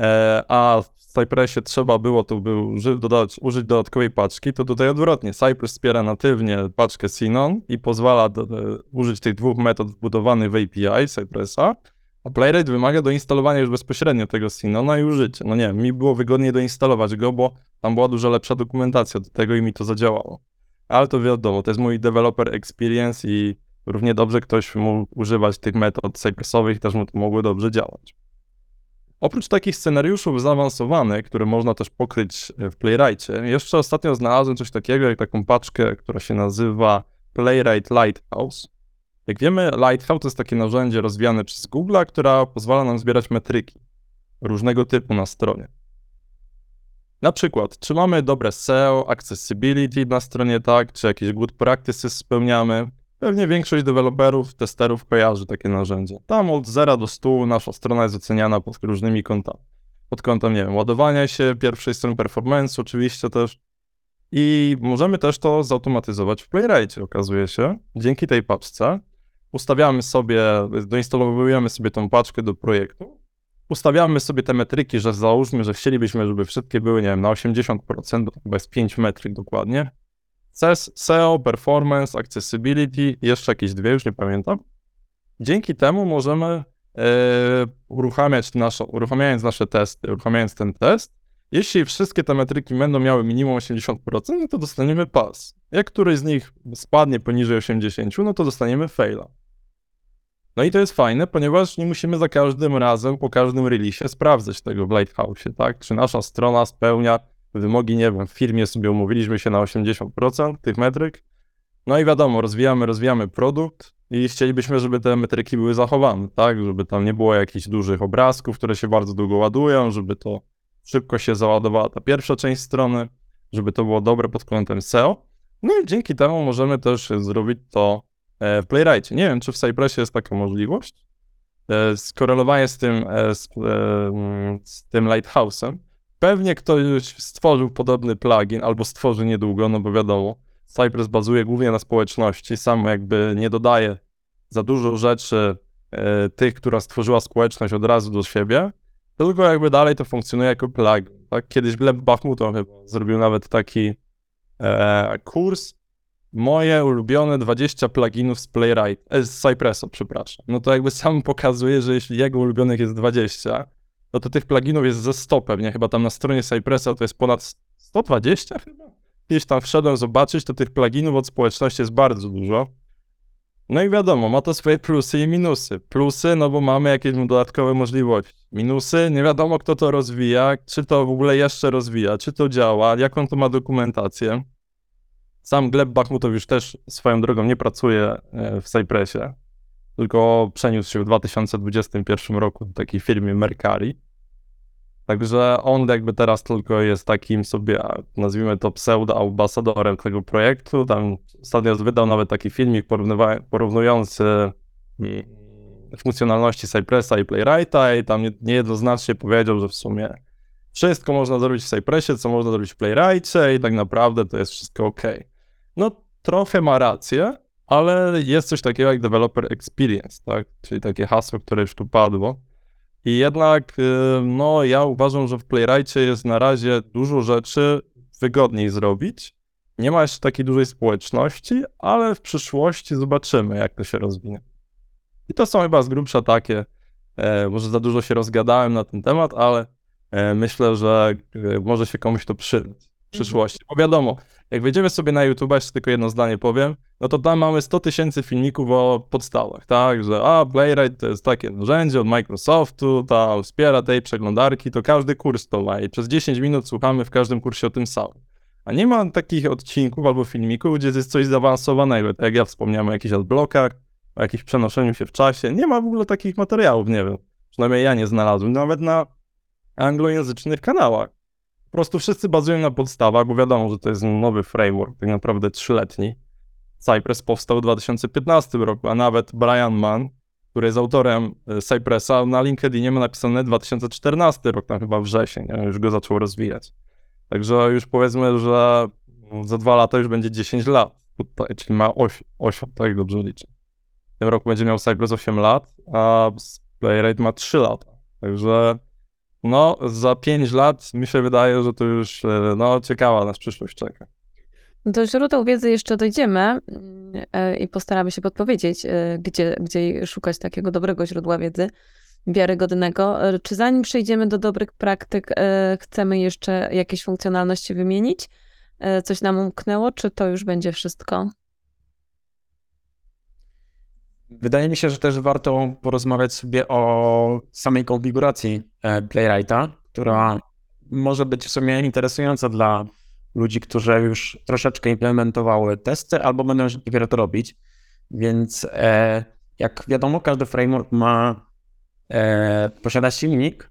E, a Cypressie trzeba było tu był dodać, użyć dodatkowej paczki, to tutaj odwrotnie. Cypress wspiera natywnie paczkę Sinon i pozwala do, do, użyć tych dwóch metod wbudowanych w API Cypressa, a Playwright wymaga doinstalowania już bezpośrednio tego Sinona i użycia. No nie, mi było wygodniej doinstalować go, bo tam była dużo lepsza dokumentacja do tego i mi to zadziałało. Ale to wiadomo, to jest mój developer experience i równie dobrze ktoś mógł używać tych metod Cypressowych, też mu to mogło dobrze działać. Oprócz takich scenariuszów zaawansowanych, które można też pokryć e, w Playwrightie, jeszcze ostatnio znalazłem coś takiego jak taką paczkę, która się nazywa Playwright Lighthouse. Jak wiemy, Lighthouse to jest takie narzędzie rozwijane przez Google, która pozwala nam zbierać metryki różnego typu na stronie. Na przykład, czy mamy dobre SEO, accessibility na stronie, tak, czy jakieś good practices spełniamy. Pewnie większość deweloperów, testerów kojarzy takie narzędzie. Tam od 0 do 100 nasza strona jest oceniana pod różnymi kątami. Pod kątem, nie wiem, ładowania się, pierwszej strony performance oczywiście też. I możemy też to zautomatyzować w Playwrightie, okazuje się. Dzięki tej paczce ustawiamy sobie, doinstalowujemy sobie tą paczkę do projektu, ustawiamy sobie te metryki, że załóżmy, że chcielibyśmy, żeby wszystkie były, nie wiem, na 80%, bo to chyba jest 5 metryk dokładnie. CES, SEO, Performance, Accessibility, jeszcze jakieś dwie, już nie pamiętam. Dzięki temu możemy e, uruchamiać nasze, uruchamiając nasze testy, uruchamiając ten test, jeśli wszystkie te metryki będą miały minimum 80%, no to dostaniemy pas. Jak któryś z nich spadnie poniżej 80%, no to dostaniemy faila. No i to jest fajne, ponieważ nie musimy za każdym razem, po każdym release sprawdzać tego w Lighthouse, tak? Czy nasza strona spełnia wymogi, nie wiem, w firmie sobie umówiliśmy się na 80% tych metryk. No i wiadomo, rozwijamy, rozwijamy produkt i chcielibyśmy, żeby te metryki były zachowane, tak? Żeby tam nie było jakichś dużych obrazków, które się bardzo długo ładują, żeby to szybko się załadowała ta pierwsza część strony, żeby to było dobre pod kątem SEO. No i dzięki temu możemy też zrobić to e, w Playwrightie. Nie wiem, czy w Cypressie jest taka możliwość. E, Skorelowanie z tym, e, z, z tym Lighthouse'em. Pewnie ktoś stworzył podobny plugin albo stworzy niedługo, no bo wiadomo, Cypress bazuje głównie na społeczności, sam jakby nie dodaje za dużo rzeczy e, tych, która stworzyła społeczność od razu do siebie, tylko jakby dalej to funkcjonuje jako plugin. Tak? Kiedyś Gleb Bachmutow chyba zrobił nawet taki e, kurs moje ulubione 20 pluginów z Playwright, e, z Cypressa, przepraszam. No to jakby sam pokazuje, że jeśli jego ulubionych jest 20, no to tych pluginów jest ze 100 pewnie, chyba tam na stronie Cypressa to jest ponad 120 chyba. Gdzieś tam wszedłem zobaczyć, to tych pluginów od społeczności jest bardzo dużo. No i wiadomo, ma to swoje plusy i minusy. Plusy, no bo mamy jakieś dodatkowe możliwości. Minusy, nie wiadomo kto to rozwija, czy to w ogóle jeszcze rozwija, czy to działa, jaką to ma dokumentację. Sam Gleb Bachmutow już też swoją drogą nie pracuje e, w Cypressie, tylko przeniósł się w 2021 roku do takiej firmy Mercari. Także on jakby teraz tylko jest takim sobie, nazwijmy to pseudo-ambasadorem tego projektu. Tam ostatnio wydał nawet taki filmik porównujący mm, funkcjonalności Cypressa i Playwrighta i tam nie- niejednoznacznie powiedział, że w sumie wszystko można zrobić w Cypressie, co można zrobić w Playwrightie i tak naprawdę to jest wszystko ok. No trochę ma rację, ale jest coś takiego jak developer experience, tak? Czyli takie hasło, które już tu padło. I jednak, y, no, ja uważam, że w Playwrightie jest na razie dużo rzeczy wygodniej zrobić. Nie ma jeszcze takiej dużej społeczności, ale w przyszłości zobaczymy, jak to się rozwinie. I to są chyba z grubsza takie, e, może za dużo się rozgadałem na ten temat, ale e, myślę, że e, może się komuś to przydać przyszłości. Bo wiadomo, jak wejdziemy sobie na YouTube, jeszcze tylko jedno zdanie powiem, no to tam mamy 100 tysięcy filmików o podstawach, tak, że a, Playwright to jest takie narzędzie od Microsoftu, tam wspiera tej przeglądarki, to każdy kurs to ma i przez 10 minut słuchamy w każdym kursie o tym samym. A nie ma takich odcinków albo filmików, gdzie jest coś zaawansowanego, tak jak ja wspomniałem o jakichś adblockach, o jakimś przenoszeniu się w czasie. Nie ma w ogóle takich materiałów, nie wiem. Przynajmniej ja nie znalazłem, nawet na anglojęzycznych kanałach. Po prostu wszyscy bazują na podstawach, bo wiadomo, że to jest nowy framework, tak naprawdę trzyletni. Cypress powstał w 2015 roku, a nawet Brian Mann, który jest autorem e, Cypressa, na LinkedInie ma napisane 2014 rok, tam chyba wrzesień, nie? już go zaczął rozwijać. Także już powiedzmy, że za dwa lata już będzie 10 lat, tutaj, czyli ma 8, 8 tak dobrze liczę. W tym roku będzie miał Cypress 8 lat, a Playwright ma 3 lata. Także no, za 5 lat mi się wydaje, że to już e, no, ciekawa nas przyszłość czeka. Do źródeł wiedzy jeszcze dojdziemy mm, e, i postaramy się podpowiedzieć, e, gdzie, gdzie szukać takiego dobrego źródła wiedzy, wiarygodnego. Czy zanim przejdziemy do dobrych praktyk, chcemy jeszcze jakieś funkcjonalności wymienić? Coś nam umknęło, czy to już będzie wszystko? Wydaje mi się, że też warto porozmawiać sobie o samej konfiguracji e, Playwrighta, która może być w sumie interesująca dla ludzi, którzy już troszeczkę implementowały testy albo będą dopiero to robić. Więc e, jak wiadomo, każdy framework ma e, posiada silnik,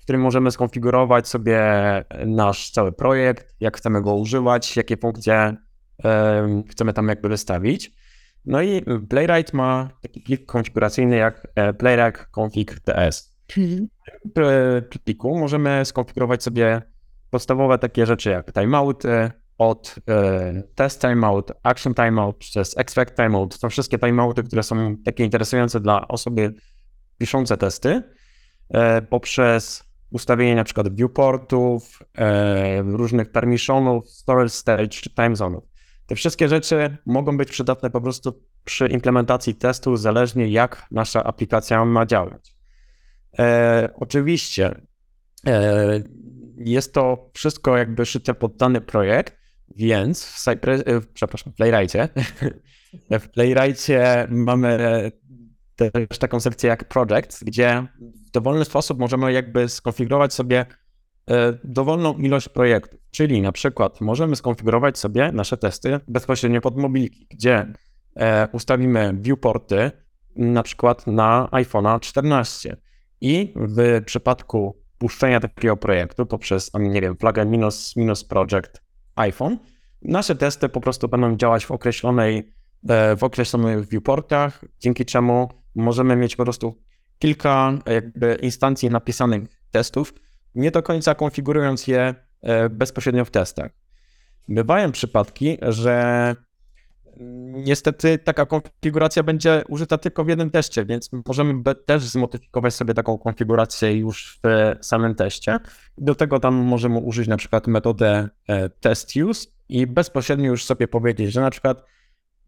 w którym możemy skonfigurować sobie nasz cały projekt, jak chcemy go używać, jakie funkcje em, chcemy tam jakby wystawić. No i Playwright ma taki plik konfiguracyjny jak e, playwright config.ts. W e, pliku możemy skonfigurować sobie podstawowe takie rzeczy jak timeouty, od e, test timeout, action timeout, przez expect timeout. To wszystkie timeouty, które są takie interesujące dla osoby piszące testy, e, poprzez ustawienie na przykład viewportów, e, różnych permissionów, storage stage czy time zone'ów. Te wszystkie rzeczy mogą być przydatne po prostu przy implementacji testu, zależnie jak nasza aplikacja ma działać. E, oczywiście e, jest to wszystko jakby szyte pod dany projekt, więc w e, przepraszam, w Playwrightie, w Playwrightie mamy też taką sekcję jak project, gdzie w dowolny sposób możemy jakby skonfigurować sobie e, dowolną ilość projektów. Czyli na przykład możemy skonfigurować sobie nasze testy bezpośrednio pod mobilki, gdzie e, ustawimy viewporty na przykład na iPhone'a 14 i w przypadku puszczenia takiego projektu poprzez, nie wiem, flagę minus, minus project iPhone, nasze testy po prostu będą działać w określonej, e, w określonych viewportach, dzięki czemu możemy mieć po prostu kilka jakby instancji napisanych testów, nie do końca konfigurując je e, bezpośrednio w testach. Bywają przypadki, że niestety taka konfiguracja będzie użyta tylko w jednym teście, więc możemy też zmodyfikować sobie taką konfigurację już w samym teście. Do tego tam możemy użyć na przykład metodę e, test use i bezpośrednio już sobie powiedzieć, że na przykład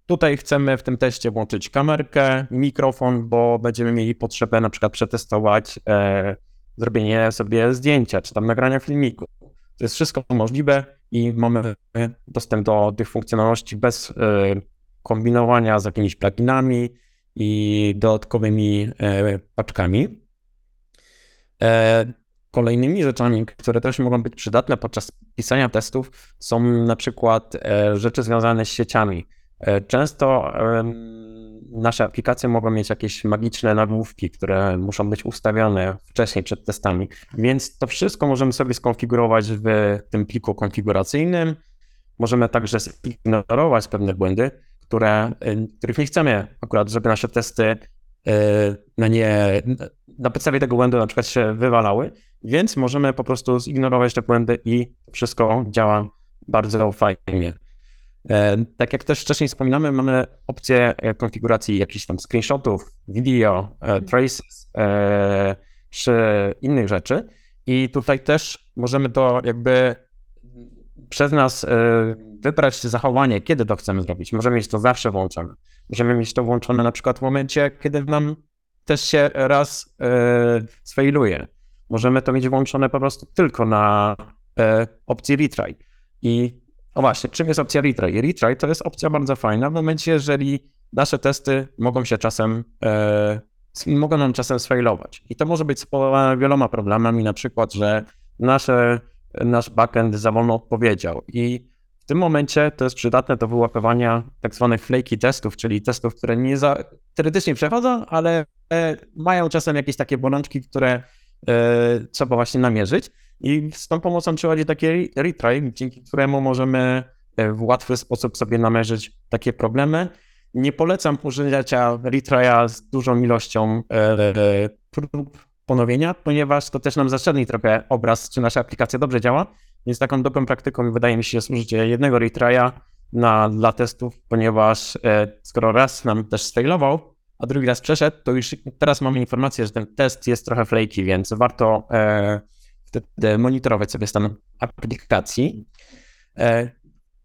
tutaj chcemy w tym teście włączyć kamerkę, mikrofon, bo będziemy mieli potrzebę na przykład przetestować e, zrobienie sobie zdjęcia, czy tam nagrania filmiku. To jest wszystko możliwe i mamy dostęp do tych funkcjonalności bez e, kombinowania z jakimiś pluginami i dodatkowymi e, paczkami. E, Kolejnymi rzeczami, które też mogą być przydatne podczas pisania testów, są na przykład rzeczy związane z sieciami. E, Często nasze aplikacje mogą mieć jakieś magiczne nagłówki, które muszą być ustawione wcześniej przed testami, więc to wszystko możemy sobie skonfigurować w tym pliku konfiguracyjnym. Możemy także zignorować pewne błędy, które, których nie chcemy akurat, żeby nasze testy y, na nie, na podstawie tego błędu na przykład się wywalały, więc możemy po prostu zignorować te błędy i wszystko działa bardzo fajnie. E, Tak jak też wcześniej wspominamy, mamy opcję e, konfiguracji jakichś tam screenshotów, video, e, traces e, czy innych rzeczy. I tutaj też możemy to jakby przez nas wybrać zachowanie, kiedy to chcemy zrobić. Możemy mieć to zawsze włączone. Możemy mieć to włączone na przykład w momencie, kiedy nam też się raz sfailuje. Możemy to mieć włączone po prostu tylko na opcji retry. I o właśnie, czym jest opcja retry? Retry to jest opcja bardzo fajna w momencie, jeżeli nasze testy mogą się czasem, e, mogą nam czasem sfailować. I to może być spowodowane wieloma problemami, na przykład, że nasze, nasz backend za wolno odpowiedział. I w tym momencie to jest przydatne do wyłapywania tak zwanych flaky testów, czyli testów, które nie za, teoretycznie przechodzą, ale e, mają czasem jakieś takie bolączki, które e, trzeba właśnie namierzyć. I z tą pomocą przychodzi taki re- retry, dzięki któremu możemy e, w łatwy sposób sobie namierzyć takie problemy. Nie polecam użycia retry'a z dużą ilością e, e, prób ponowienia, ponieważ to też nam zaszczerni trochę obraz, czy nasza aplikacja dobrze działa. Więc taką dobrą praktyką wydaje mi się jest użycie jednego retry'a na, dla testów, ponieważ skoro raz nam też sfailował, a drugi raz przeszedł, to już teraz mamy informację, że ten test jest trochę flaky, więc warto e, monitorować sobie stan aplikacji. E,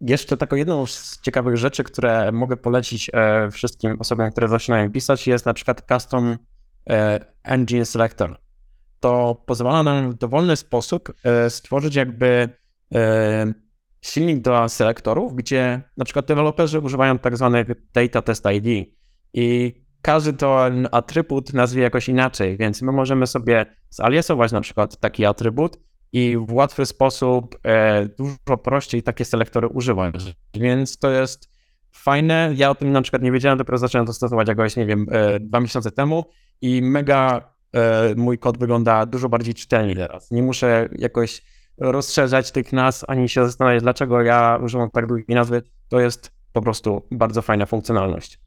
Jeszcze taką jedną z ciekawych rzeczy, które mogę polecić e, wszystkim osobom, które zaczynają pisać, jest na przykład Custom e, Engine Selector. To pozwala nam w dowolny sposób stworzyć jakby silnik do selektorów, gdzie na przykład deweloperzy używają tak zwanych Data Test ID i każdy ten atrybut nazwie jakoś inaczej, więc my możemy sobie zaliasować na przykład taki atrybut i w łatwy sposób e, dużo prościej takie selektory używać. Więc to jest fajne. Ja o tym na przykład nie wiedziałem, dopiero zacząłem to stosować jakoś, nie wiem, e, dwa miesiące temu i mega e, mój kod wygląda dużo bardziej czytelnie teraz. Nie muszę jakoś rozszerzać tych nazw, ani się zastanawiać, dlaczego ja używam tak długiej nazwy. To jest po prostu bardzo fajna funkcjonalność.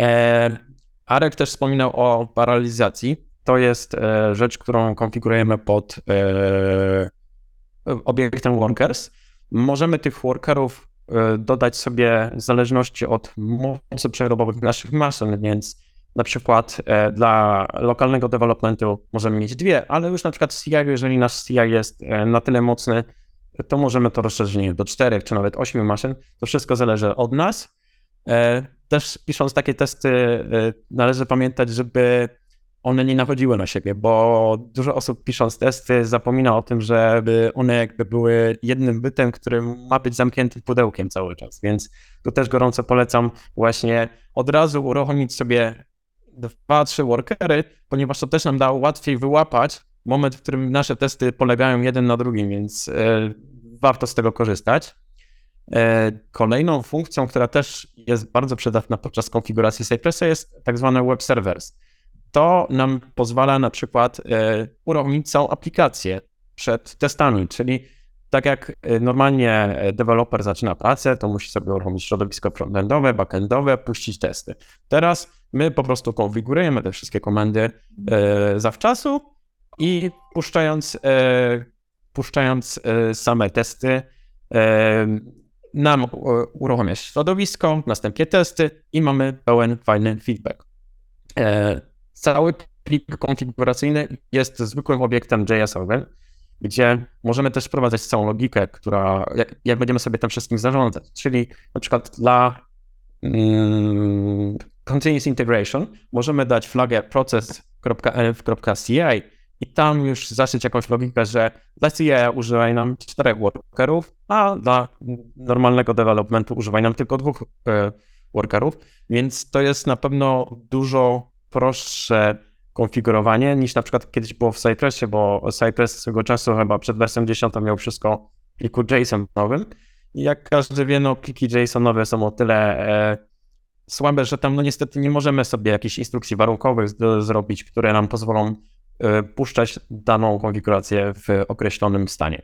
E, Arek też wspominał o paralizacji. To jest e, rzecz, którą konfigurujemy pod e, obiektem workers. Możemy tych workerów dodać sobie w zależności od mocy przerobowych naszych maszyn, więc na przykład dla lokalnego developmentu możemy mieć dwie, ale już na przykład CI, jeżeli nasz CI jest na tyle mocny, to możemy to rozszerzyć do czterech czy nawet ośmiu maszyn. To wszystko zależy od nas. Też pisząc takie testy, e, należy pamiętać, żeby one nie nachodziły na siebie, bo dużo osób pisząc testy zapomina o tym, żeby one jakby były jednym bytem, który ma być zamknięty pudełkiem cały czas, więc tu też gorąco polecam właśnie od razu uruchomić sobie dwa, trzy workery, ponieważ to też nam da łatwiej wyłapać moment, w którym nasze testy polegają jeden na drugim, więc e, warto z tego korzystać. E, Kolejną funkcją, która też jest bardzo przydatna podczas konfiguracji Cypressa jest tak zwane web servers. To nam pozwala na przykład e, uruchomić całą aplikację przed testami, czyli tak jak e, normalnie deweloper zaczyna pracę, to musi sobie uruchomić środowisko frontendowe, backendowe, puścić testy. Teraz my po prostu konfigurujemy te wszystkie komendy zawczasu i puszczając, puszczając same testy, nam e, uruchamia środowisko, następnie testy i mamy pełen fajny feedback. E, Cały plik konfiguracyjny jest zwykłym obiektem JS-owym, gdzie możemy też wprowadzać całą logikę, która, jak, jak będziemy sobie tym wszystkim zarządzać. Czyli na przykład dla mm, continuous integration możemy dać flagę process.env.ci i tam już zaszyć jakąś logikę, że dla CI używaj nam czterech workerów, a dla normalnego developmentu używaj nam tylko dwóch e, workerów, więc to jest na pewno dużo prostsze konfigurowanie niż na przykład kiedyś było w Cypressie, bo Cypress swego czasu chyba przed wersją 10 miał wszystko w pliku JSON-owym. I jak każdy wie, no pliki JSON-owe są o tyle e, słabe, że tam no niestety nie możemy sobie jakichś instrukcji warunkowych z, zrobić, które nam pozwolą puszczać daną konfigurację w określonym stanie.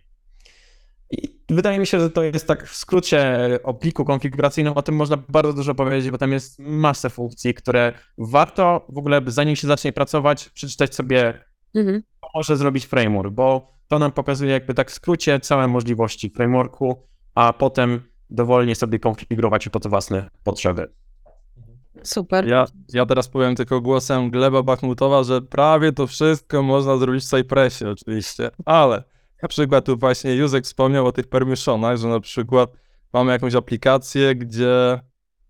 I wydaje mi się, że to jest tak w skrócie o pliku konfiguracyjnym, o tym można bardzo dużo powiedzieć, bo tam jest masę funkcji, które warto w ogóle, zanim się zacznie pracować, przeczytać sobie, Mhm. może zrobić framework, bo to nam pokazuje jakby tak w skrócie całe możliwości frameworku, a potem dowolnie sobie konfigurować pod własne potrzeby. Super. Ja, ja teraz powiem tylko głosem Gleba Bachmutowa, że prawie to wszystko można zrobić w Cypressie oczywiście, ale na przykład tu właśnie Józek wspomniał o tych permissionach, że na przykład mamy jakąś aplikację, gdzie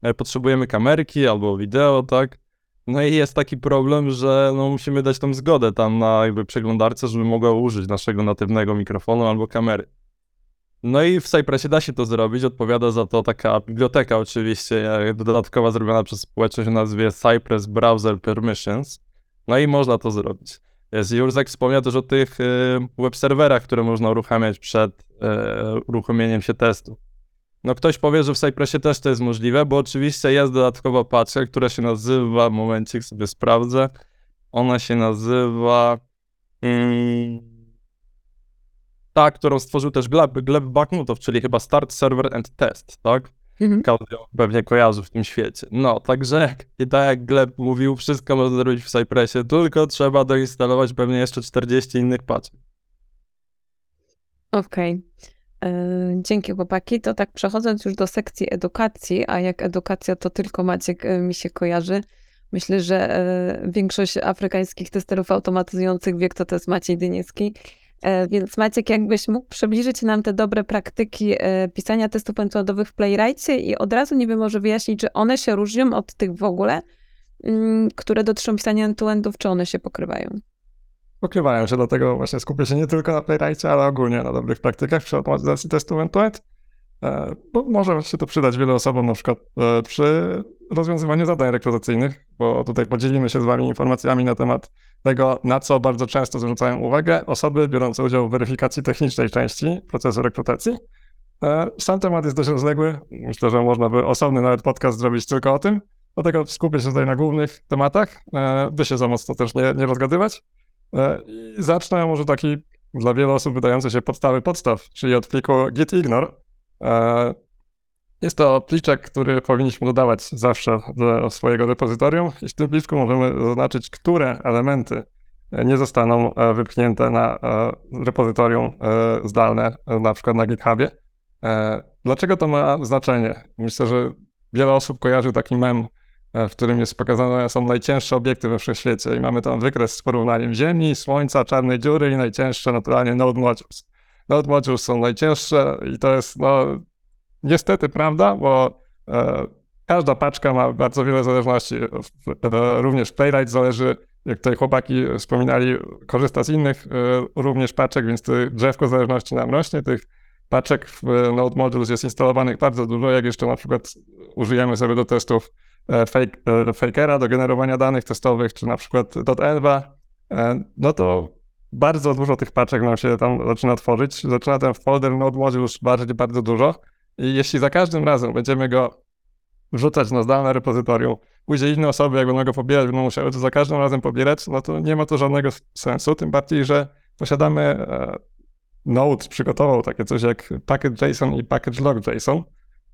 e, potrzebujemy kamerki albo wideo, tak? No i jest taki problem, że no musimy dać tą zgodę tam na jakby przeglądarce, żeby mogła użyć naszego natywnego mikrofonu albo kamery. No i w Cypressie da się to zrobić, odpowiada za to taka biblioteka oczywiście, dodatkowa zrobiona przez społeczność o nazwie Cypress Browser Permissions. No i można to zrobić. Jurzek wspomniał też o tych e, web serwerach, które można uruchamiać przed e, uruchomieniem się testu. No ktoś powie, że w Cypressie też to jest możliwe, bo oczywiście jest dodatkowa paczka, która się nazywa, momencik sobie sprawdzę, ona się nazywa... Mm, ta, którą stworzył też Gleb, Gleb Bakhmutow, czyli chyba Start Server and Test, tak? Mhm. Każdy pewnie kojarzy w tym świecie. No, także i tak jak Gleb mówił, wszystko można zrobić w Cypressie, tylko trzeba doinstalować pewnie jeszcze 40 innych paczek. Okej. E, Dzięki chłopaki. To tak przechodząc już do sekcji edukacji, a jak edukacja to tylko Maciek e, mi się kojarzy. Myślę, że e, większość afrykańskich testerów automatyzujących wie, kto to jest Maciej Dyniecki. E, Więc Maciek, jakbyś mógł przybliżyć nam te dobre praktyki e, pisania testów end-to-endowych w Playwrightie i od razu, wiem, może wyjaśnić, czy one się różnią od tych w ogóle, mm, które dotyczą pisania end-to-endów, czy one się pokrywają? Pokrywają się, dlatego właśnie skupię się nie tylko na Playwrightie, ale ogólnie na dobrych praktykach przy automatyzacji testu end-to-end. E, Bo może się to przydać wielu osobom, na przykład e, przy rozwiązywaniu zadań rekrutacyjnych, bo tutaj podzielimy się z Wami informacjami na temat tego, na co bardzo często zwracają uwagę osoby biorące udział w weryfikacji technicznej części procesu rekrutacji. E, Sam temat jest dość rozległy. Myślę, że można by osobny nawet podcast zrobić tylko o tym, Dlatego skupię się tutaj na głównych tematach, by się za mocno też nie, nie rozgadywać. I zacznę może taki dla wielu osób wydający się podstawy podstaw, czyli od pliku Jest to pliczek, który powinniśmy dodawać zawsze do swojego repozytorium i w tym pliczku możemy zaznaczyć, które elementy nie zostaną e, wypchnięte na e, repozytorium e, zdalne, e, na przykład na GitHubie. E, Dlaczego to ma znaczenie? Myślę, że wiele osób kojarzy taki mem, e, w którym jest pokazane, są najcięższe obiekty we wszechświecie i mamy tam wykres z porównaniem Ziemi, Słońca, czarnej dziury i najcięższe naturalnie Node Modules. Node Modules są najcięższe i to jest no, niestety prawda, bo e, każda paczka ma bardzo wiele zależności. Również Playwright zależy, jak tutaj chłopaki wspominali, korzysta z innych e, również paczek, więc to drzewko zależności nam rośnie. Tych paczek w Node Modules jest instalowanych bardzo dużo, jak jeszcze na przykład użyjemy sobie do testów e, fake, e, fakera, do generowania danych testowych, czy na przykład .enva, no to bardzo dużo tych paczek nam się tam zaczyna tworzyć. Zaczyna ten folder Node Modules bardzo, bardzo dużo i jeśli za każdym razem będziemy go wrzucać na zdalne repozytorium, później inne osoby, jak będą go pobierać, będą musiały to za każdym razem pobierać, no to nie ma to żadnego sensu, tym bardziej, że posiadamy e, Node przygotował takie coś jak package.json i package.log.json.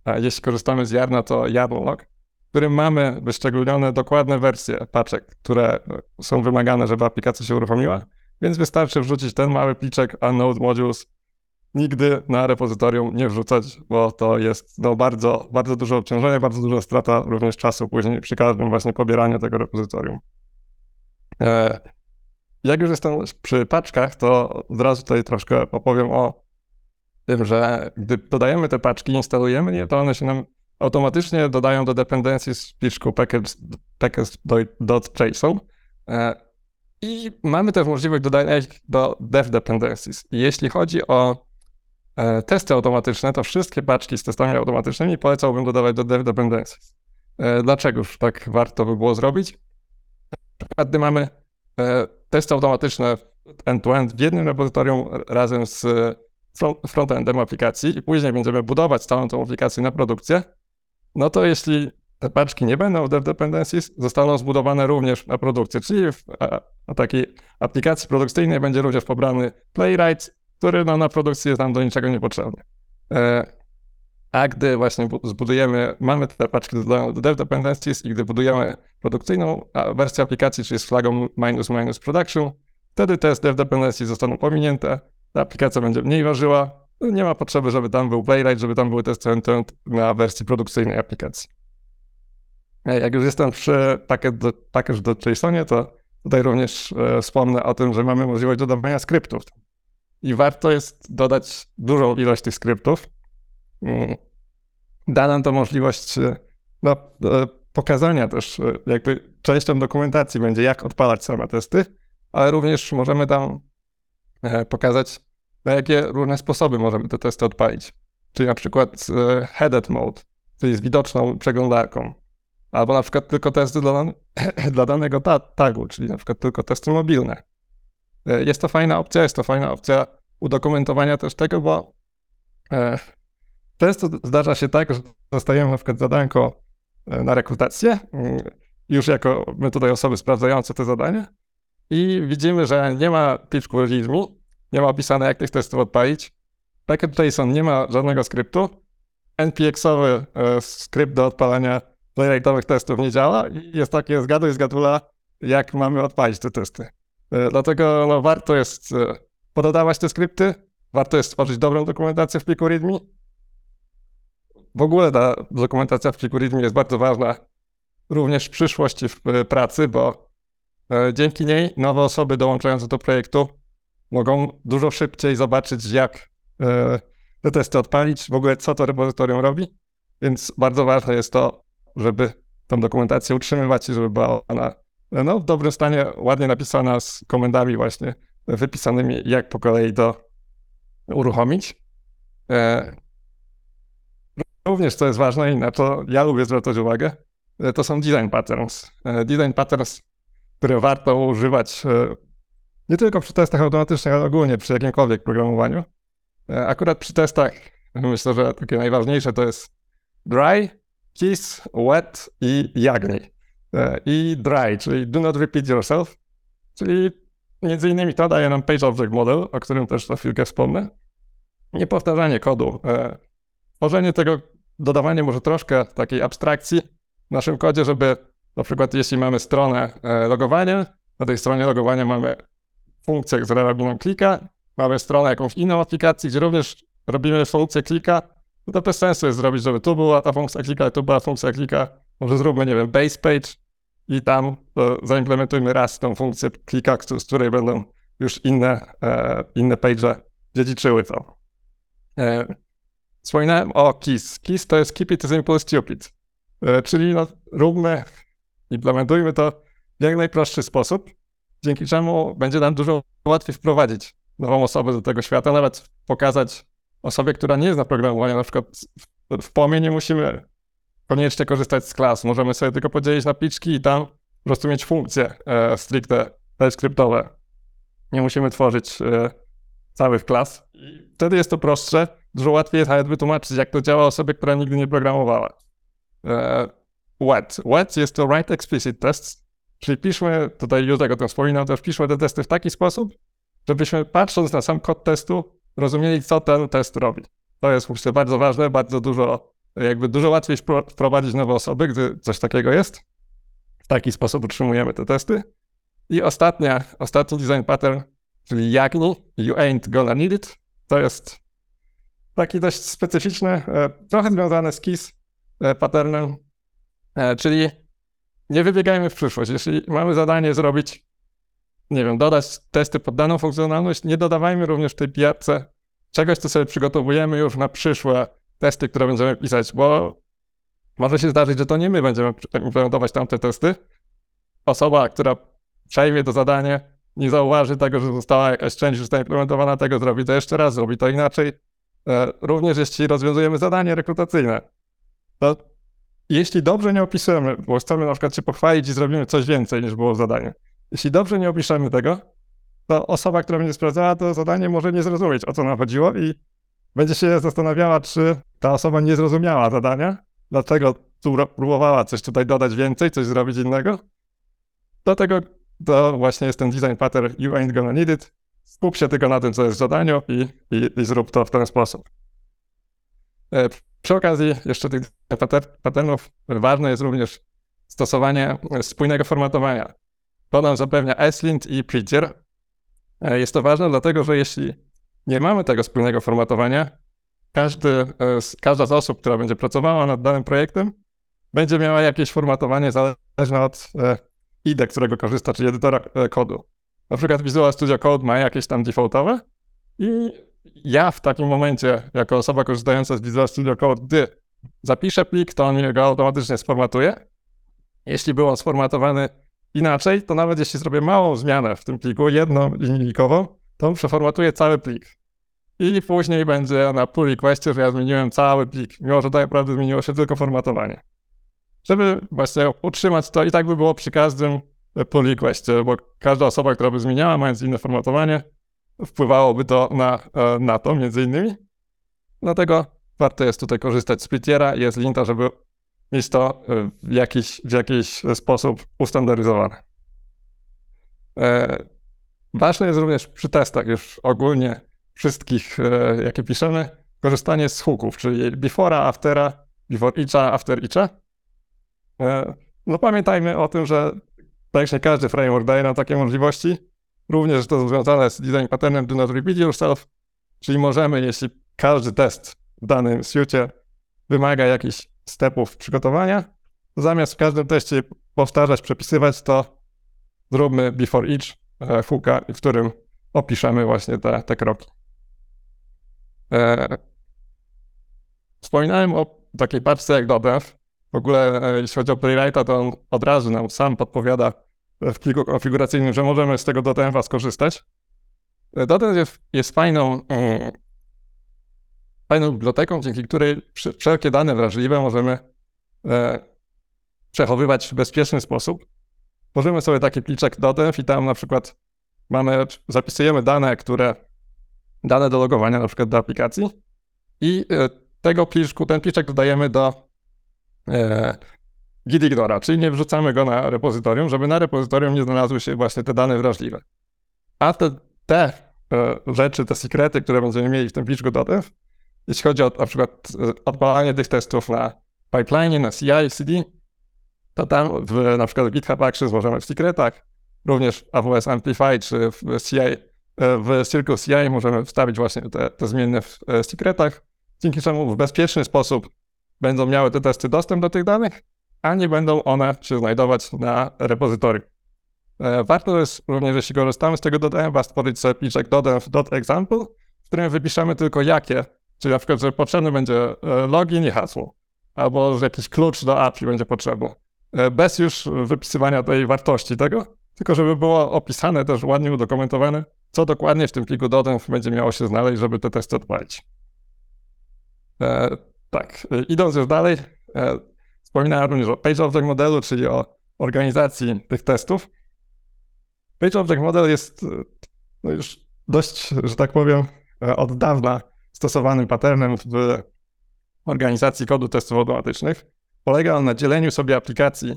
A Jeśli korzystamy z Yarna, to yarn log, w którym mamy wyszczególnione dokładne wersje paczek, które są wymagane, żeby aplikacja się uruchomiła, więc wystarczy wrzucić ten mały pliczek, Node Modules nigdy na repozytorium nie wrzucać, bo to jest no, bardzo, bardzo duże obciążenie, bardzo duża strata również czasu później przy każdym właśnie pobieraniu tego repozytorium. E, jak już jestem przy paczkach, to od razu tutaj troszkę opowiem o tym, że gdy dodajemy te paczki, instalujemy je, to one się nam automatycznie dodają do dependencies w pliczku package- package.json e, i mamy też możliwość dodania ich do dev dependencies. Jeśli chodzi o e, testy automatyczne, to wszystkie paczki z testami automatycznymi polecałbym dodawać do dev dependencies. E, Dlaczegoż tak warto by było zrobić? Gdy mamy e, testy automatyczne end-to-end w jednym repozytorium razem z e, front- frontendem aplikacji i później będziemy budować całą tą aplikację na produkcję, no to jeśli te paczki nie będą dev dependencies, zostaną zbudowane również na produkcję, czyli w a, a takiej aplikacji produkcyjnej będzie również pobrany Playwright, który no, na produkcji jest nam do niczego niepotrzebny. E, a gdy właśnie bu- zbudujemy, mamy te paczki do dev dependencies i gdy budujemy produkcyjną wersję aplikacji, czyli z flagą minus minus production, wtedy te dev dependencies zostaną pominięte, ta aplikacja będzie mniej ważyła, no nie ma potrzeby, żeby tam był Playwright, żeby tam były testy end-to-end na wersji produkcyjnej aplikacji. Jak już jestem przy package do, JSONie, to tutaj również e, wspomnę o tym, że mamy możliwość dodawania skryptów. I warto jest dodać dużą ilość tych skryptów. Mm. Da nam to możliwość e, no, e, pokazania też, jakby częścią dokumentacji będzie, jak odpalać same testy, ale również możemy tam pokazać, na jakie różne sposoby możemy te testy odpalić. Czyli na przykład headed mode, czyli z widoczną przeglądarką. Albo na przykład tylko testy dla, dla danego ta- tagu, czyli na przykład tylko testy mobilne. E, Jest to fajna opcja, jest to fajna opcja udokumentowania też tego, bo e, często zdarza się tak, że dostajemy na przykład zadanko e, na rekrutację, mm, już jako my tutaj osoby sprawdzające te zadanie i widzimy, że nie ma pliczku readme, nie ma opisane jak tych testów odpalić. Package.json nie ma żadnego skryptu. NPX-owy e, skrypt do odpalania playwrightowych testów nie działa i jest takie zgaduj zgadula, jak mamy odpalić te testy. E, Dlatego no, warto jest e, pododawać te skrypty, warto jest stworzyć dobrą dokumentację w pliku README. W ogóle ta dokumentacja w pliku README jest bardzo ważna również w przyszłości w e, pracy, bo dzięki niej nowe osoby dołączające do projektu mogą dużo szybciej zobaczyć, jak te testy odpalić, w ogóle co to repozytorium robi. Więc bardzo ważne jest to, żeby tą dokumentację utrzymywać i żeby była ona no, w dobrym stanie, ładnie napisana z komendami właśnie wypisanymi, jak po kolei to uruchomić. E, również co jest ważne i na to ja lubię zwracać uwagę, e, to są design patterns. E, design patterns, które warto używać nie tylko przy testach automatycznych, ale ogólnie przy jakimkolwiek programowaniu. Akurat przy testach myślę, że takie najważniejsze to jest dry, kiss, wet i jagni. E, I dry, czyli do not repeat yourself, czyli między innymi to daje nam Page Object Model, o którym też za chwilkę wspomnę. Niepowtarzanie kodu. E, Tworzenie tego, dodawanie może troszkę takiej abstrakcji w naszym kodzie, żeby na przykład jeśli mamy stronę e, logowania, na tej stronie logowania mamy funkcję, która robi nam klika, mamy stronę jakąś inną aplikacji, gdzie również robimy funkcję klika, no to bez sensu jest zrobić, żeby tu była ta funkcja klika, tu była funkcja klika. Może zróbmy, nie wiem, base page i tam to zaimplementujmy raz tą funkcję klika, z której będą już inne, e, inne page dziedziczyły to. E, wspominałem o KISS. KISS to jest Keep it simple stupid. E, czyli no, róbmy, implementujmy to w jak najprostszy sposób, dzięki czemu będzie nam dużo łatwiej wprowadzić nową osobę do tego świata, nawet pokazać osobie, która nie zna programowania, na przykład w, w POMie nie musimy koniecznie korzystać z klas, możemy sobie tylko podzielić na pliczki i tam po prostu mieć funkcje e, stricte TypeScriptowe. Nie musimy tworzyć e, całych klas. Wtedy jest to prostsze, dużo łatwiej jest nawet wytłumaczyć, jak to działa osobie, która nigdy nie programowała. E, wet. Wet jest to write explicit tests, czyli piszmy, tutaj Józek o tym wspominał, też piszmy te testy w taki sposób, żebyśmy patrząc na sam kod testu, rozumieli, co ten test robi. To jest myślę bardzo ważne, bardzo dużo, jakby dużo łatwiej wpro- wprowadzić nowe osoby, gdy coś takiego jest. W taki sposób utrzymujemy te testy. I ostatnia, ostatni design pattern, czyli Jagni, you ain't gonna need it, to jest taki dość specyficzny, e, trochę związany z KISS e, patternem, e, czyli nie wybiegajmy w przyszłość. Jeśli mamy zadanie zrobić, nie wiem, dodać testy pod daną funkcjonalność, nie dodawajmy również w tej pijarce czegoś, co sobie przygotowujemy już na przyszłe testy, które będziemy pisać, bo może się zdarzyć, że to nie my będziemy implementować tamte testy. Osoba, która przejmie to zadanie, nie zauważy tego, że została jakaś część już zaimplementowana, tego zrobi to jeszcze raz, zrobi to inaczej. E, Również jeśli rozwiązujemy zadanie rekrutacyjne, to jeśli dobrze nie opiszemy, bo chcemy na przykład się pochwalić i zrobimy coś więcej niż było w zadaniu, jeśli dobrze nie opiszemy tego, to osoba, która będzie sprawdzała to zadanie, może nie zrozumieć, o co nam chodziło i będzie się zastanawiała, czy ta osoba nie zrozumiała zadania, dlaczego tu próbowała coś tutaj dodać więcej, coś zrobić innego. Dlatego to właśnie jest ten design pattern you ain't gonna need it. Skup się tylko na tym, co jest w zadaniu i, i, i zrób to w ten sposób. E, Przy okazji jeszcze tych patternów ważne jest również stosowanie spójnego formatowania. To nam zapewnia ESLint i Prettier. E, Jest to ważne, dlatego że jeśli nie mamy tego spójnego formatowania, każdy, e, każda z osób, która będzie pracowała nad danym projektem, będzie miała jakieś formatowanie zależne od e, IDE, którego korzysta, czyli edytora e, kodu. Na przykład Visual Studio Code ma jakieś tam defaultowe i ja w takim momencie, jako osoba korzystająca z Visual Studio Code, gdy zapiszę plik, to on go automatycznie sformatuje. Jeśli był on sformatowany inaczej, to nawet jeśli zrobię małą zmianę w tym pliku, jedną linijkową, to on przeformatuje cały plik. I później będzie na pull requestie, że ja zmieniłem cały plik, mimo że tak naprawdę zmieniło się tylko formatowanie. Żeby właśnie utrzymać to i tak by było przy każdym pull requestie, bo każda osoba, która by zmieniała, mając inne formatowanie, wpływałoby to na, e, na to między innymi. Dlatego warto jest tutaj korzystać z Prettiera i z linta, żeby mieć to e, w jakiś, w jakiś sposób ustandaryzowane. E, Ważne jest również przy testach już ogólnie wszystkich, e, jakie piszemy, korzystanie z hooków, czyli before'a, aftera, before each'a, after each'a. E, No pamiętajmy o tym, że jak każdy framework daje nam takie możliwości, również to związane z design patternem do not repeat yourself, czyli możemy, jeśli każdy test w danym suite wymaga jakichś stepów przygotowania, to zamiast w każdym teście powtarzać, przepisywać, to zróbmy before each e, hooka, w którym opiszemy właśnie te, te kroki. E, wspominałem o takiej paczce jak Dodev. W ogóle, e, jeśli chodzi o Playwrighta, to on od razu nam sam podpowiada w pliku konfiguracyjnym, że możemy z tego Dodeva skorzystać. Dodev jest, jest fajną, fajną biblioteką, dzięki której wsz- wszelkie dane wrażliwe możemy e, przechowywać w bezpieczny sposób. Tworzymy sobie taki pliczek Dodev i tam na przykład mamy, zapisujemy dane, które, dane do logowania na przykład do aplikacji i e, tego pliczku, ten pliczek dodajemy do e, git ignora, czyli nie wrzucamy go na repozytorium, żeby na repozytorium nie znalazły się właśnie te dane wrażliwe. A te, te e, rzeczy, te sekrety, które będziemy mieli w tym pitch.dev, jeśli chodzi o na przykład e, odpalanie tych testów na pipeline, na CI, CD, to tam w, na przykład w GitHub Actions możemy w secretach, również w AWS Amplify czy w CI, e, w Circle CI możemy wstawić właśnie te, te zmienne w e, secretach, dzięki czemu w bezpieczny sposób będą miały te testy dostęp do tych danych, a nie będą one się znajdować na repozytorium. Warto jest również, jeśli korzystamy z tego dodania, stworzyć sobie pliczek dodem.example, w którym wypiszemy tylko jakie, czyli na przykład, że potrzebny będzie e, login i hasło, albo że jakiś klucz do API będzie potrzebny. E, Bez już wypisywania tej wartości tego, tylko żeby było opisane, też ładnie udokumentowane, co dokładnie w tym pliku dodem będzie miało się znaleźć, żeby te testy odpalić. E, tak, e, idąc już dalej, e, wspominałem również o Page Object Modelu, czyli o organizacji tych testów. Page Object Model jest no już dość, że tak powiem, od dawna stosowanym patternem w organizacji kodu testów automatycznych. Polega on na dzieleniu sobie aplikacji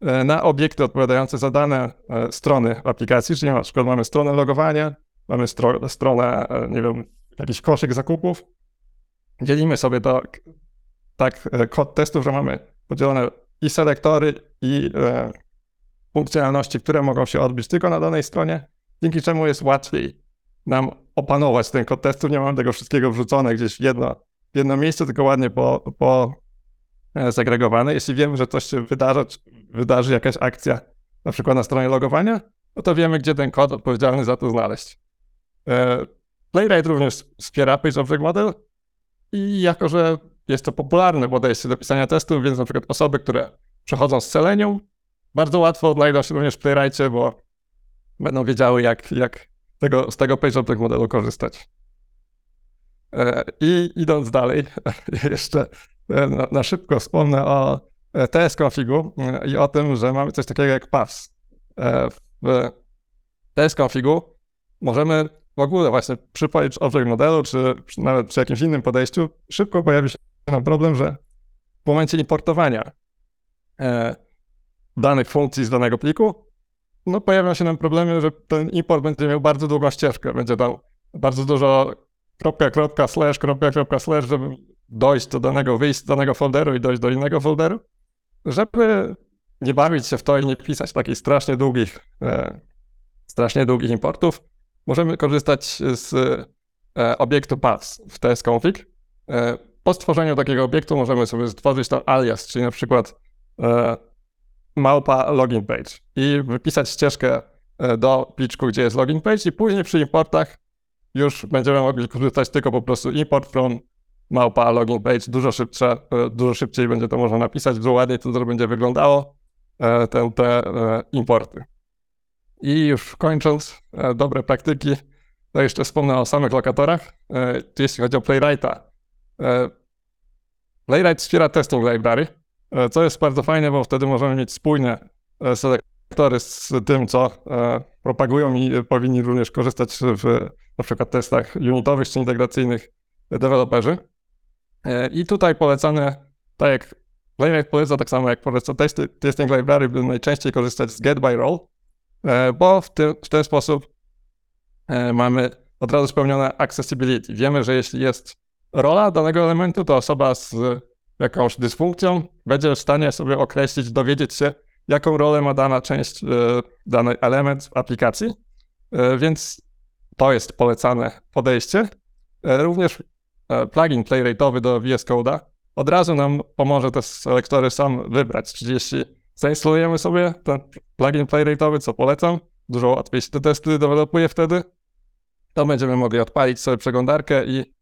e, na obiekty odpowiadające za dane e, strony aplikacji, czyli na przykład mamy stronę logowania, mamy stro, stronę, e, nie wiem, jakiś koszyk zakupów. Dzielimy sobie tak e, kod testów, że mamy podzielone i selektory, i e, funkcjonalności, które mogą się odbyć tylko na danej stronie, dzięki czemu jest łatwiej nam opanować ten kod testów. Nie mamy tego wszystkiego wrzucone gdzieś w jedno, w jedno miejsce, tylko ładnie po, po e, segregowane. Jeśli wiemy, że coś się wydarzy, wydarzy jakaś akcja, na przykład na stronie logowania, no to wiemy, gdzie ten kod odpowiedzialny za to znaleźć. E, Playwright również wspiera Page Object Model i jako, że jest to popularne podejście do pisania testów, więc na przykład osoby, które przechodzą z Selenium, bardzo łatwo odnajdą się również w Playwrightie, bo będą wiedziały, jak, jak tego, z tego Page Object Modelu korzystać. E, I idąc dalej, jeszcze e, na, na szybko wspomnę o e, TS-configu e, i o tym, że mamy coś takiego jak paths. W TS-configu możemy w ogóle właśnie przy Page Object Modelu, czy nawet przy jakimś innym podejściu, szybko pojawi się nam problem, że w momencie importowania danych funkcji z danego pliku, no pojawią się nam problemy, że ten import będzie miał bardzo długą ścieżkę, będzie tam bardzo dużo kropka, kropka, slash, kropka, kropka, slash, żeby dojść do danego, wyjść z danego folderu i dojść do innego folderu, żeby nie bawić się w to i nie pisać takich strasznie długich, e, strasznie długich importów, możemy korzystać z e, obiektu paths w tsconfig. E, po stworzeniu takiego obiektu możemy sobie stworzyć tam alias, czyli na przykład e, małpa login page i wypisać ścieżkę e, do pliczku, gdzie jest login page i później przy importach już będziemy mogli korzystać tylko po prostu import from małpa login page. Dużo szybsze, e, dużo szybciej będzie to można napisać, dużo ładniej to będzie wyglądało e, te, e, importy. I już kończąc, dobre praktyki, to jeszcze wspomnę o samych lokatorach. Jeśli chodzi o Playwrighta, Playwright wspiera testing library, co jest bardzo fajne, bo wtedy możemy mieć spójne e, selektory z tym, co e, propagują i e, powinni również korzystać w na przykład testach unitowych czy integracyjnych deweloperzy. E, I tutaj polecane, tak jak Playwright poleca, tak samo jak poleca testy, testing library, by najczęściej korzystać z get by role, e, bo w, tym, w ten sposób e, mamy od razu spełnione accessibility. Wiemy, że jeśli jest rola danego elementu, to osoba z jakąś dysfunkcją będzie w stanie sobie określić, dowiedzieć się, jaką rolę ma dana część, e, dany element w aplikacji. E, Więc to jest polecane podejście. E, Również plugin Playwrightowy do VS Code'a od razu nam pomoże te selektory sam wybrać. Czyli jeśli zainstalujemy sobie ten plugin Playwrightowy, co polecam, dużo łatwiej się te testy dewelopuje wtedy, to będziemy mogli odpalić sobie przeglądarkę i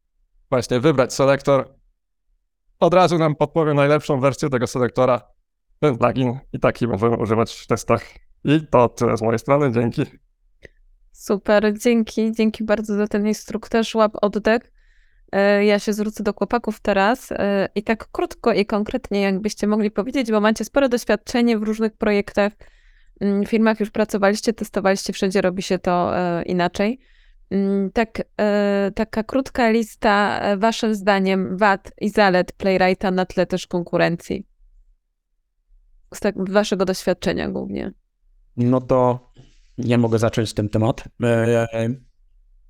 właśnie wybrać selektor. Od razu nam podpowie najlepszą wersję tego selektora, ten plugin i taki możemy używać w testach. I to tyle z mojej strony, dzięki. Super, dzięki, dzięki bardzo za ten instruktaż, łap oddech. E, Ja się zwrócę do chłopaków teraz e, i tak krótko i konkretnie, jakbyście mogli powiedzieć, bo macie spore doświadczenie w różnych projektach, mm, firmach już pracowaliście, testowaliście, wszędzie robi się to e, inaczej. Mm, Tak, e, taka krótka lista, e, waszym zdaniem, wad i zalet Playwrighta na tle też konkurencji. z tak, waszego doświadczenia głównie. No to ja mogę zacząć ten temat. E,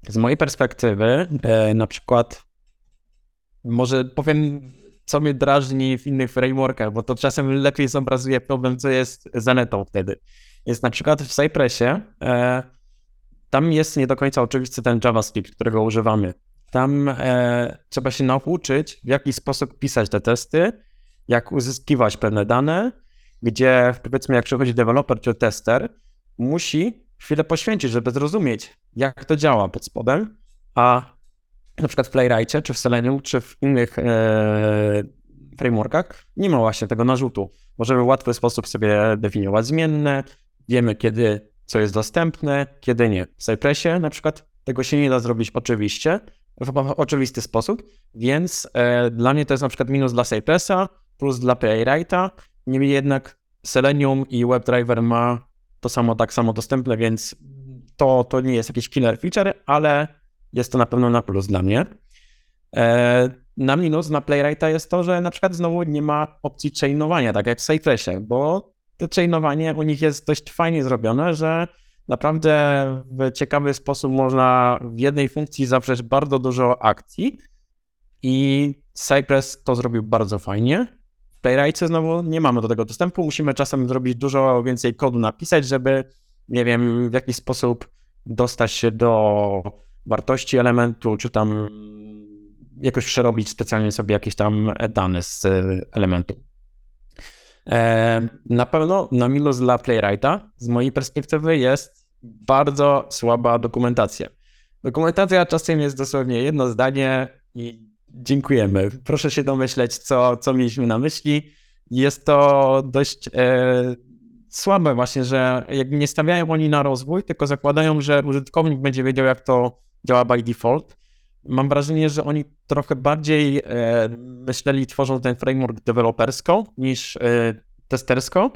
Z mojej perspektywy, na przykład, może powiem, co mnie drażni w innych frameworkach, bo to czasem lepiej zobrazuje problem, co jest za netą wtedy. Jest na przykład w Cypressie, tam jest nie do końca oczywisty ten JavaScript, którego używamy. Tam e, trzeba się nauczyć, w jaki sposób pisać te testy, jak uzyskiwać pewne dane, gdzie powiedzmy, jak przychodzi deweloper czy tester, musi chwilę poświęcić, żeby zrozumieć, jak to działa pod spodem, a na przykład w Playwrightie, czy w Selenium, czy w innych e, frameworkach nie ma właśnie tego narzutu. Możemy w łatwy sposób sobie definiować zmienne, wiemy kiedy co jest dostępne, kiedy nie. W Cypressie na przykład tego się nie da zrobić oczywiście, w oczywisty sposób, więc e, dla mnie to jest na przykład minus dla Cypressa, plus dla Playwrighta, niemniej jednak Selenium i WebDriver ma to samo, tak samo dostępne, więc to, to nie jest jakiś killer feature, ale jest to na pewno na plus dla mnie. E, na minus na Playwrighta jest to, że na przykład znowu nie ma opcji chainowania, tak jak w Cypressie, bo to chainowanie u nich jest dość fajnie zrobione, że naprawdę w ciekawy sposób można w jednej funkcji zawrzeć bardzo dużo akcji i Cypress to zrobił bardzo fajnie. W Playwrightie znowu nie mamy do tego dostępu, musimy czasem zrobić dużo więcej kodu napisać, żeby, nie wiem, w jakiś sposób dostać się do wartości elementu, czy tam jakoś przerobić specjalnie sobie jakieś tam dane z elementu. E, Na pewno na minus dla Playwrighta z mojej perspektywy jest bardzo słaba dokumentacja. Dokumentacja czasem jest dosłownie jedno zdanie i dziękujemy. Proszę się domyśleć, co, co mieliśmy na myśli. Jest to dość e, słabe właśnie, że jakby nie stawiają oni na rozwój, tylko zakładają, że użytkownik będzie wiedział, jak to działa by default. Mam wrażenie, że oni trochę bardziej e, myśleli, tworząc ten framework dewelopersko niż e, testersko.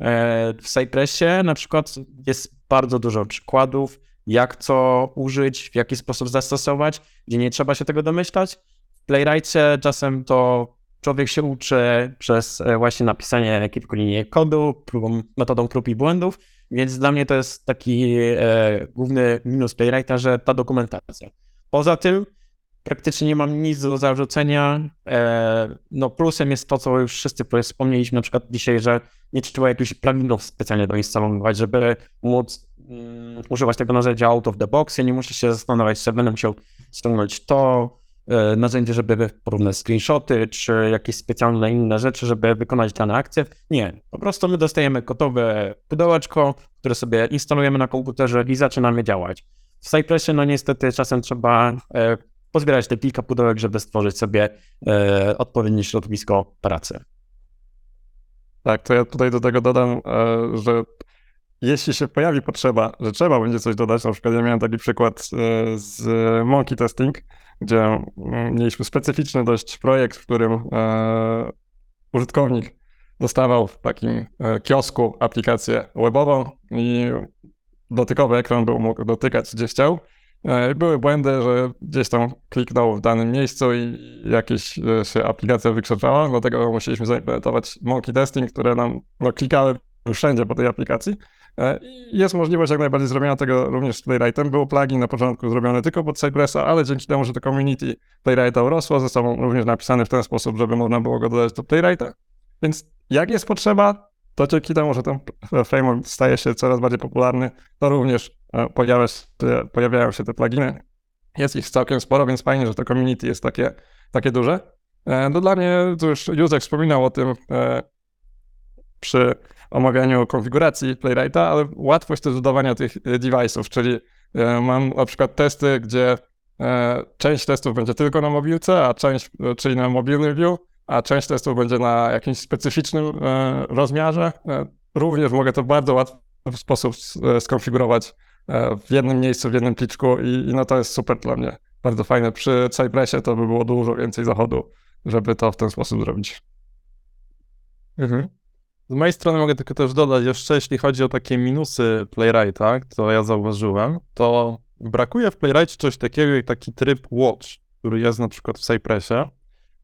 E, w Cypressie na przykład jest bardzo dużo przykładów, jak co użyć, w jaki sposób zastosować, gdzie nie trzeba się tego domyślać. W Playwrightie czasem to człowiek się uczy przez e, właśnie napisanie kilku linii kodu, próbą, metodą prób i błędów, więc dla mnie to jest taki e, główny minus Playwrighta, że ta dokumentacja. Poza tym praktycznie nie mam nic do zarzucenia. E, no plusem jest to, co już wszyscy wspomnieliśmy na przykład dzisiaj, że nie trzeba jakichś pluginów specjalnie doinstalować, żeby móc mm, używać tego narzędzia out of the box. Ja nie muszę się zastanawiać, czy będę musiał ściągnąć to e, narzędzie, żeby porównać screenshoty, czy jakieś specjalne inne rzeczy, żeby wykonać dane akcje. Nie, po prostu my dostajemy gotowe pudełeczko, które sobie instalujemy na komputerze i zaczynamy działać. W Cypressie, no niestety, czasem trzeba e, pozbierać te kilka pudełek, żeby stworzyć sobie e, odpowiednie środowisko pracy. Tak, to ja tutaj do tego dodam, e, że jeśli się pojawi potrzeba, że trzeba będzie coś dodać, na przykład ja miałem taki przykład z Monkey Testing, gdzie mm, mieliśmy specyficzny dość projekt, w którym użytkownik dostawał w takim kiosku aplikację webową i dotykowy ekran był mógł dotykać gdzie chciał. E, Były błędy, że gdzieś tam kliknął w danym miejscu i jakieś e, się aplikacja wykrzyczała, dlatego musieliśmy zaimplementować monkey testing, które nam no, klikały wszędzie po tej aplikacji. E, jest możliwość jak najbardziej zrobienia tego również z Playwrightem. Był plugin na początku zrobiony tylko pod Cypressa, ale dzięki temu, że to community Playwrighta urosło, został również napisany w ten sposób, żeby można było go dodać do Playwrighta. Więc jak jest potrzeba, to dzięki temu, że ten framework staje się coraz bardziej popularny, to również e, pojawia się, pojawiają się te pluginy. Jest ich całkiem sporo, więc fajnie, że to community jest takie, takie duże. E, No dla mnie, tu już Józef wspominał o tym e, przy omawianiu konfiguracji Playwrighta, ale łatwość też dodawania tych device'ów, czyli mam na przykład testy, gdzie część testów będzie tylko na mobilce, a część, czyli na mobilny view, a część testów będzie na jakimś specyficznym e, rozmiarze. E, również mogę to w bardzo łatwy sposób e, skonfigurować w jednym miejscu, w jednym pliczku i, i no to jest super dla mnie. Bardzo fajne. Przy Cypressie to by było dużo więcej zachodu, żeby to w ten sposób zrobić. Mhm. Z mojej strony mogę tylko też dodać, jeszcze jeśli chodzi o takie minusy Playwrighta, co ja zauważyłem, to brakuje w Playwrightie coś takiego jak taki tryb watch, który jest na przykład w Cypressie.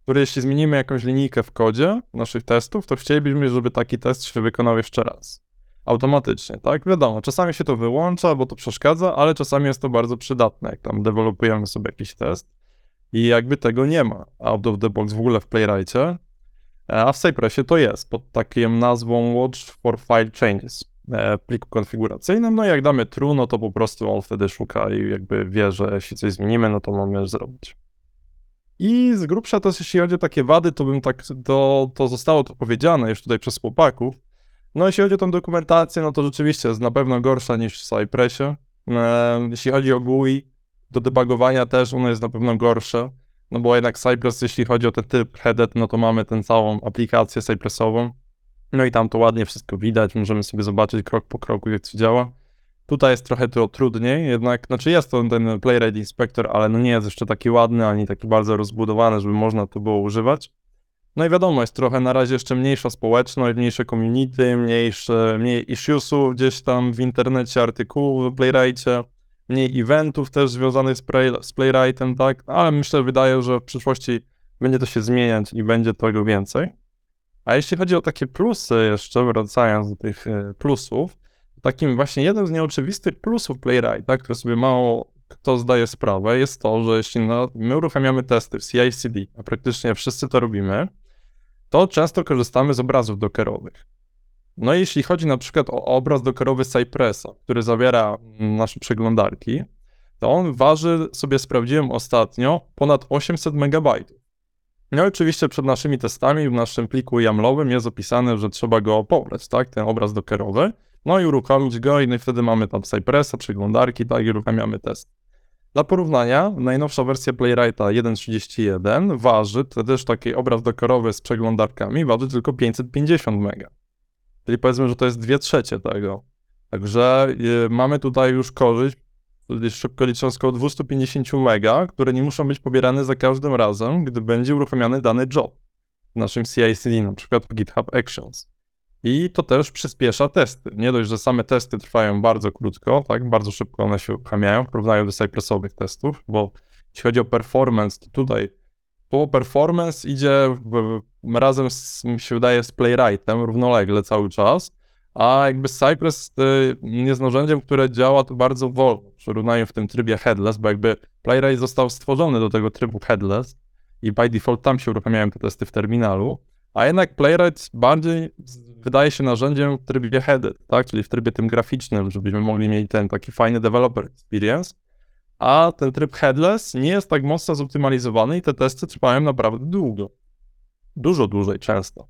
Który jeśli zmienimy jakąś linijkę w kodzie naszych testów, to chcielibyśmy, żeby taki test się wykonał jeszcze raz. Automatycznie, tak? Wiadomo, czasami się to wyłącza, bo to przeszkadza, ale czasami jest to bardzo przydatne, jak tam dewelopujemy sobie jakiś test i jakby tego nie ma out of the box w ogóle w Playwrightie, e, a w Cypressie to jest pod taką nazwą Watch for File Changes e, pliku konfiguracyjnym. No i jak damy true, no to po prostu on wtedy szuka i jakby wie, że jeśli coś zmienimy, no to mamy zrobić. I z grubsza też jeśli chodzi o takie wady, to bym tak, to, to zostało to powiedziane już tutaj przez chłopaków. No jeśli chodzi o tą dokumentację, no to rzeczywiście jest na pewno gorsza niż w Cypressie. E, jeśli chodzi o GUI, do debugowania też ono jest na pewno gorsze, no bo jednak Cypress, jeśli chodzi o ten typ headed, no to mamy tę całą aplikację Cypressową, no i tam to ładnie wszystko widać, możemy sobie zobaczyć krok po kroku, jak to działa. Tutaj jest trochę to trudniej, jednak, znaczy jest to ten Playwright Inspector, ale no nie jest jeszcze taki ładny, ani taki bardzo rozbudowany, żeby można to było używać. No i wiadomo, jest trochę na razie jeszcze mniejsza społeczność, mniejsze community, mniejsze, mniej issuesów gdzieś tam w internecie, artykułów w Playwrightie, mniej eventów też związanych z, play, z Playwrightem, tak? Ale myślę, wydaje, że w przyszłości będzie to się zmieniać i będzie tego więcej. A jeśli chodzi o takie plusy jeszcze, wracając do tych e, plusów, takim właśnie jeden z nieoczywistych plusów Playwrighta, który sobie mało kto zdaje sprawę, jest to, że jeśli na, my uruchamiamy testy w CI/CD, a praktycznie wszyscy to robimy, to często korzystamy z obrazów dockerowych. No i jeśli chodzi na przykład o obraz dockerowy Cypressa, który zawiera mm, nasze przeglądarki, to on waży, sobie sprawdziłem ostatnio, ponad 800 MB. No i oczywiście przed naszymi testami w naszym pliku YAMLowym jest opisane, że trzeba go pobrać, tak, ten obraz dockerowy, no i uruchomić go i wtedy mamy tam Cypressa, przeglądarki, tak, i uruchamiamy test. Dla porównania, najnowsza wersja Playwrighta 1.31 waży, to też taki obraz dockerowy z przeglądarkami, waży tylko 550 MB. Czyli powiedzmy, że to jest 2 trzecie tego. Także y, mamy tutaj już korzyść, szybko licząc około 250 mega, które nie muszą być pobierane za każdym razem, gdy będzie uruchomiony dany job w naszym CI/CD, na przykład w GitHub Actions. I to też przyspiesza testy. Nie dość, że same testy trwają bardzo krótko, tak, bardzo szybko one się uruchamiają w porównaniu do Cypressowych testów, bo jeśli chodzi o performance, to tutaj po performance idzie w, razem, z, mi się wydaje, z Playwrightem równolegle cały czas, a jakby Cypress y, jest narzędziem, które działa tu bardzo wolno, w porównaniu w tym trybie headless, bo jakby Playwright został stworzony do tego trybu headless i by default tam się uruchamiają te testy w terminalu, a jednak Playwright bardziej wydaje się narzędziem w trybie headed, tak, czyli w trybie tym graficznym, żebyśmy mogli mieć ten taki fajny developer experience, a ten tryb headless nie jest tak mocno zoptymalizowany i te testy trwają naprawdę długo. Dużo dłużej często.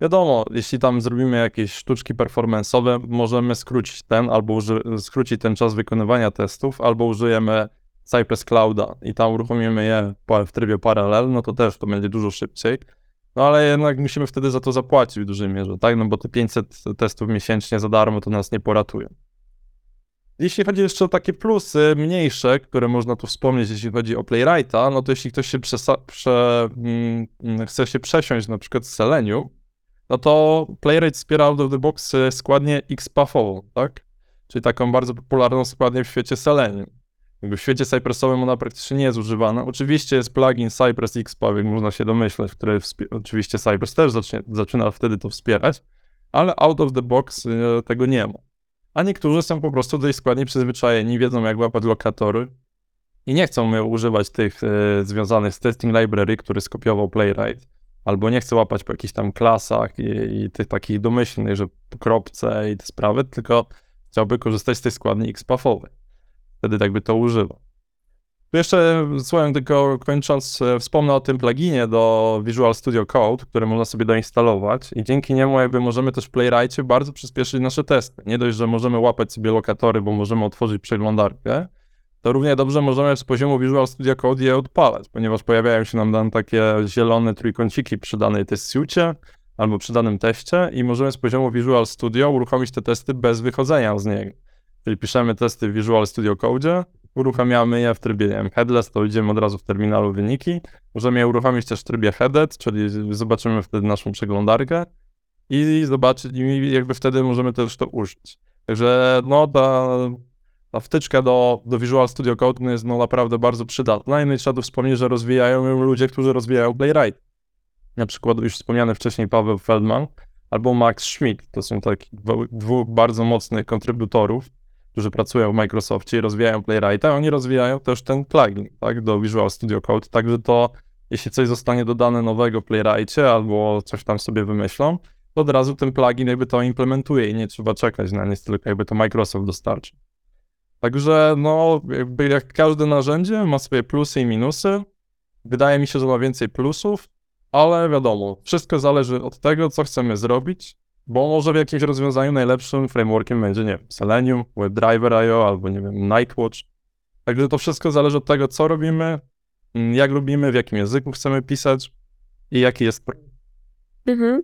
Wiadomo, jeśli tam zrobimy jakieś sztuczki performance'owe, możemy skrócić ten, albo skrócić ten czas wykonywania testów, albo użyjemy Cypress Clouda i tam uruchomimy je w trybie paralel, no to też to będzie dużo szybciej. No ale jednak musimy wtedy za to zapłacić w dużej mierze, tak? No bo te 500 testów miesięcznie za darmo to nas nie poratują. Jeśli chodzi jeszcze o takie plusy mniejsze, które można tu wspomnieć, jeśli chodzi o Playwrighta, no to jeśli ktoś się przesa- prze, mm, mm, chce się przesiąść na przykład z Selenium, no to Playwright wspiera out of the box składnię XPathową, tak? Czyli taką bardzo popularną składnię w świecie Selenium. Jakby w świecie Cypressowym ona praktycznie nie jest używana. Oczywiście jest plugin Cypress XPath, jak można się domyśleć, który oczywiście Cypress też zacznie, zaczyna wtedy to wspierać, ale out of the box y, tego nie ma. A niektórzy są po prostu do tej składni przyzwyczajeni, wiedzą jak łapać lokatory i nie chcą używać tych y, związanych z testing library, który skopiował Playwright, albo nie chcą łapać po jakichś tam klasach i, i tych takich domyślnych, że po kropce i te sprawy, tylko chciałby korzystać z tej składni XPathowej. Wtedy tak by to używał. Tu jeszcze słowem tylko kończąc, e, wspomnę o tym pluginie do Visual Studio Code, który można sobie doinstalować i dzięki niemu jakby możemy też w Playwrightie bardzo przyspieszyć nasze testy. Nie dość, że możemy łapać sobie lokatory, bo możemy otworzyć przeglądarkę, to równie dobrze możemy z poziomu Visual Studio Code je odpalać, ponieważ pojawiają się nam takie zielone trójkąciki przy danej testucie albo przy danym teście i możemy z poziomu Visual Studio uruchomić te testy bez wychodzenia z niego. Czyli piszemy testy w Visual Studio Code, uruchamiamy je w trybie headless, to idziemy od razu w terminalu wyniki. Możemy je uruchomić też w trybie headed, czyli zobaczymy wtedy naszą przeglądarkę i zobaczyć, i jakby wtedy możemy też to użyć. Także no ta, ta wtyczka do, do Visual Studio Code no jest no naprawdę bardzo przydatna i no i trzeba tu wspomnieć, że rozwijają ją ludzie, którzy rozwijają Playwright. na przykład już wspomniany wcześniej Paweł Feldman albo Max Schmidt. To są takich dwóch bardzo mocnych kontrybutorów, którzy pracują w Microsoftie i rozwijają Playwrighta. Oni rozwijają też ten plugin tak, do Visual Studio Code, także to jeśli coś zostanie dodane nowego w Playwrightie albo coś tam sobie wymyślą, to od razu ten plugin jakby to implementuje i nie trzeba czekać na nic, tylko jakby to Microsoft dostarczy. Także no, jakby jak każde narzędzie ma swoje plusy i minusy. Wydaje mi się, że ma więcej plusów, ale wiadomo, wszystko zależy od tego, co chcemy zrobić, bo może w jakimś rozwiązaniu najlepszym frameworkiem będzie, nie wiem, Selenium, WebDriver.io albo, nie wiem, Nightwatch. Także to wszystko zależy od tego, co robimy, mm, jak robimy, w jakim języku chcemy pisać i jaki jest Mhm.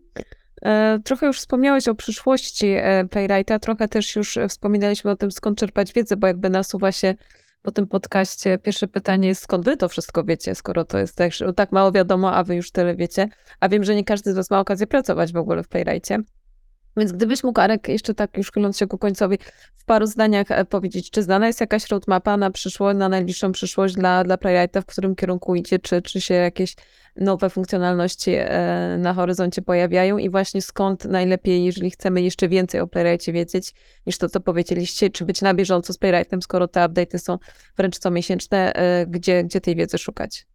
E, Trochę już wspomniałeś o przyszłości e, Playwrighta, trochę też już e, wspominaliśmy o tym, skąd czerpać wiedzę, bo jakby nasuwa się po tym podcaście pierwsze pytanie jest, skąd wy to wszystko wiecie, skoro to jest też tak mało wiadomo, a wy już tyle wiecie. A wiem, że nie każdy z was ma okazję pracować w ogóle w Playwrightie. Więc gdybyś mógł, Arek, jeszcze tak już chyląc się ku końcowi, w paru zdaniach e, powiedzieć, czy znana jest jakaś roadmapa na przyszłość, na najbliższą przyszłość dla, dla Playwrighta, w którym kierunku idzie, czy, czy się jakieś nowe funkcjonalności e, na horyzoncie pojawiają i właśnie skąd najlepiej, jeżeli chcemy jeszcze więcej o Playwrightie wiedzieć, niż to, co powiedzieliście, czy być na bieżąco z Playwrightem, skoro te update'y są wręcz comiesięczne, e, gdzie, gdzie tej wiedzy szukać?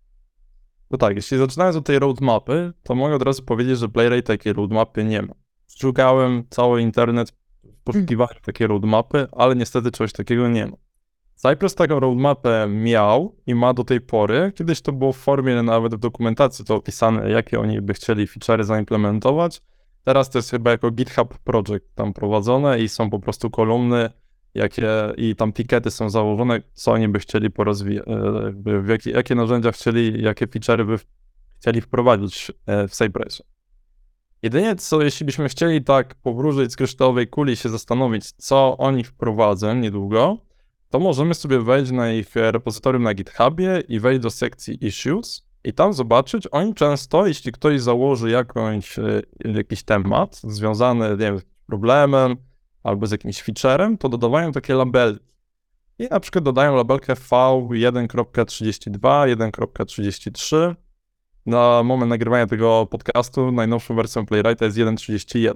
No tak, jeśli zaczynając od tej roadmapy, to mogę od razu powiedzieć, że Playwright takiej roadmapy nie ma. Szukałem cały internet w poszukiwaniu takiej roadmapy, ale niestety czegoś takiego nie ma. Cypress taką roadmapę miał i ma do tej pory. Kiedyś to było w formie nawet w dokumentacji to opisane, jakie oni by chcieli feature'y zaimplementować. Teraz to jest chyba jako GitHub Project tam prowadzone i są po prostu kolumny, jakie i tam tikety są założone, co oni by chcieli porozwijać, w jakie, jakie narzędzia chcieli, jakie feature'y by chcieli wprowadzić e, w Cypressie. Jedynie co, jeśli byśmy chcieli tak powróżyć z kryształowej kuli się zastanowić, co oni wprowadzą niedługo, to możemy sobie wejść na ich repozytorium na GitHubie i wejść do sekcji Issues i tam zobaczyć, oni często, jeśli ktoś założy jakąś, e, jakiś temat związany, nie wiem, z problemem albo z jakimś featurem, to dodawają takie labelki. I na przykład dodają labelkę V1.32, 1.33. Na moment nagrywania tego podcastu najnowszą wersją Playwrighta jest 1.31.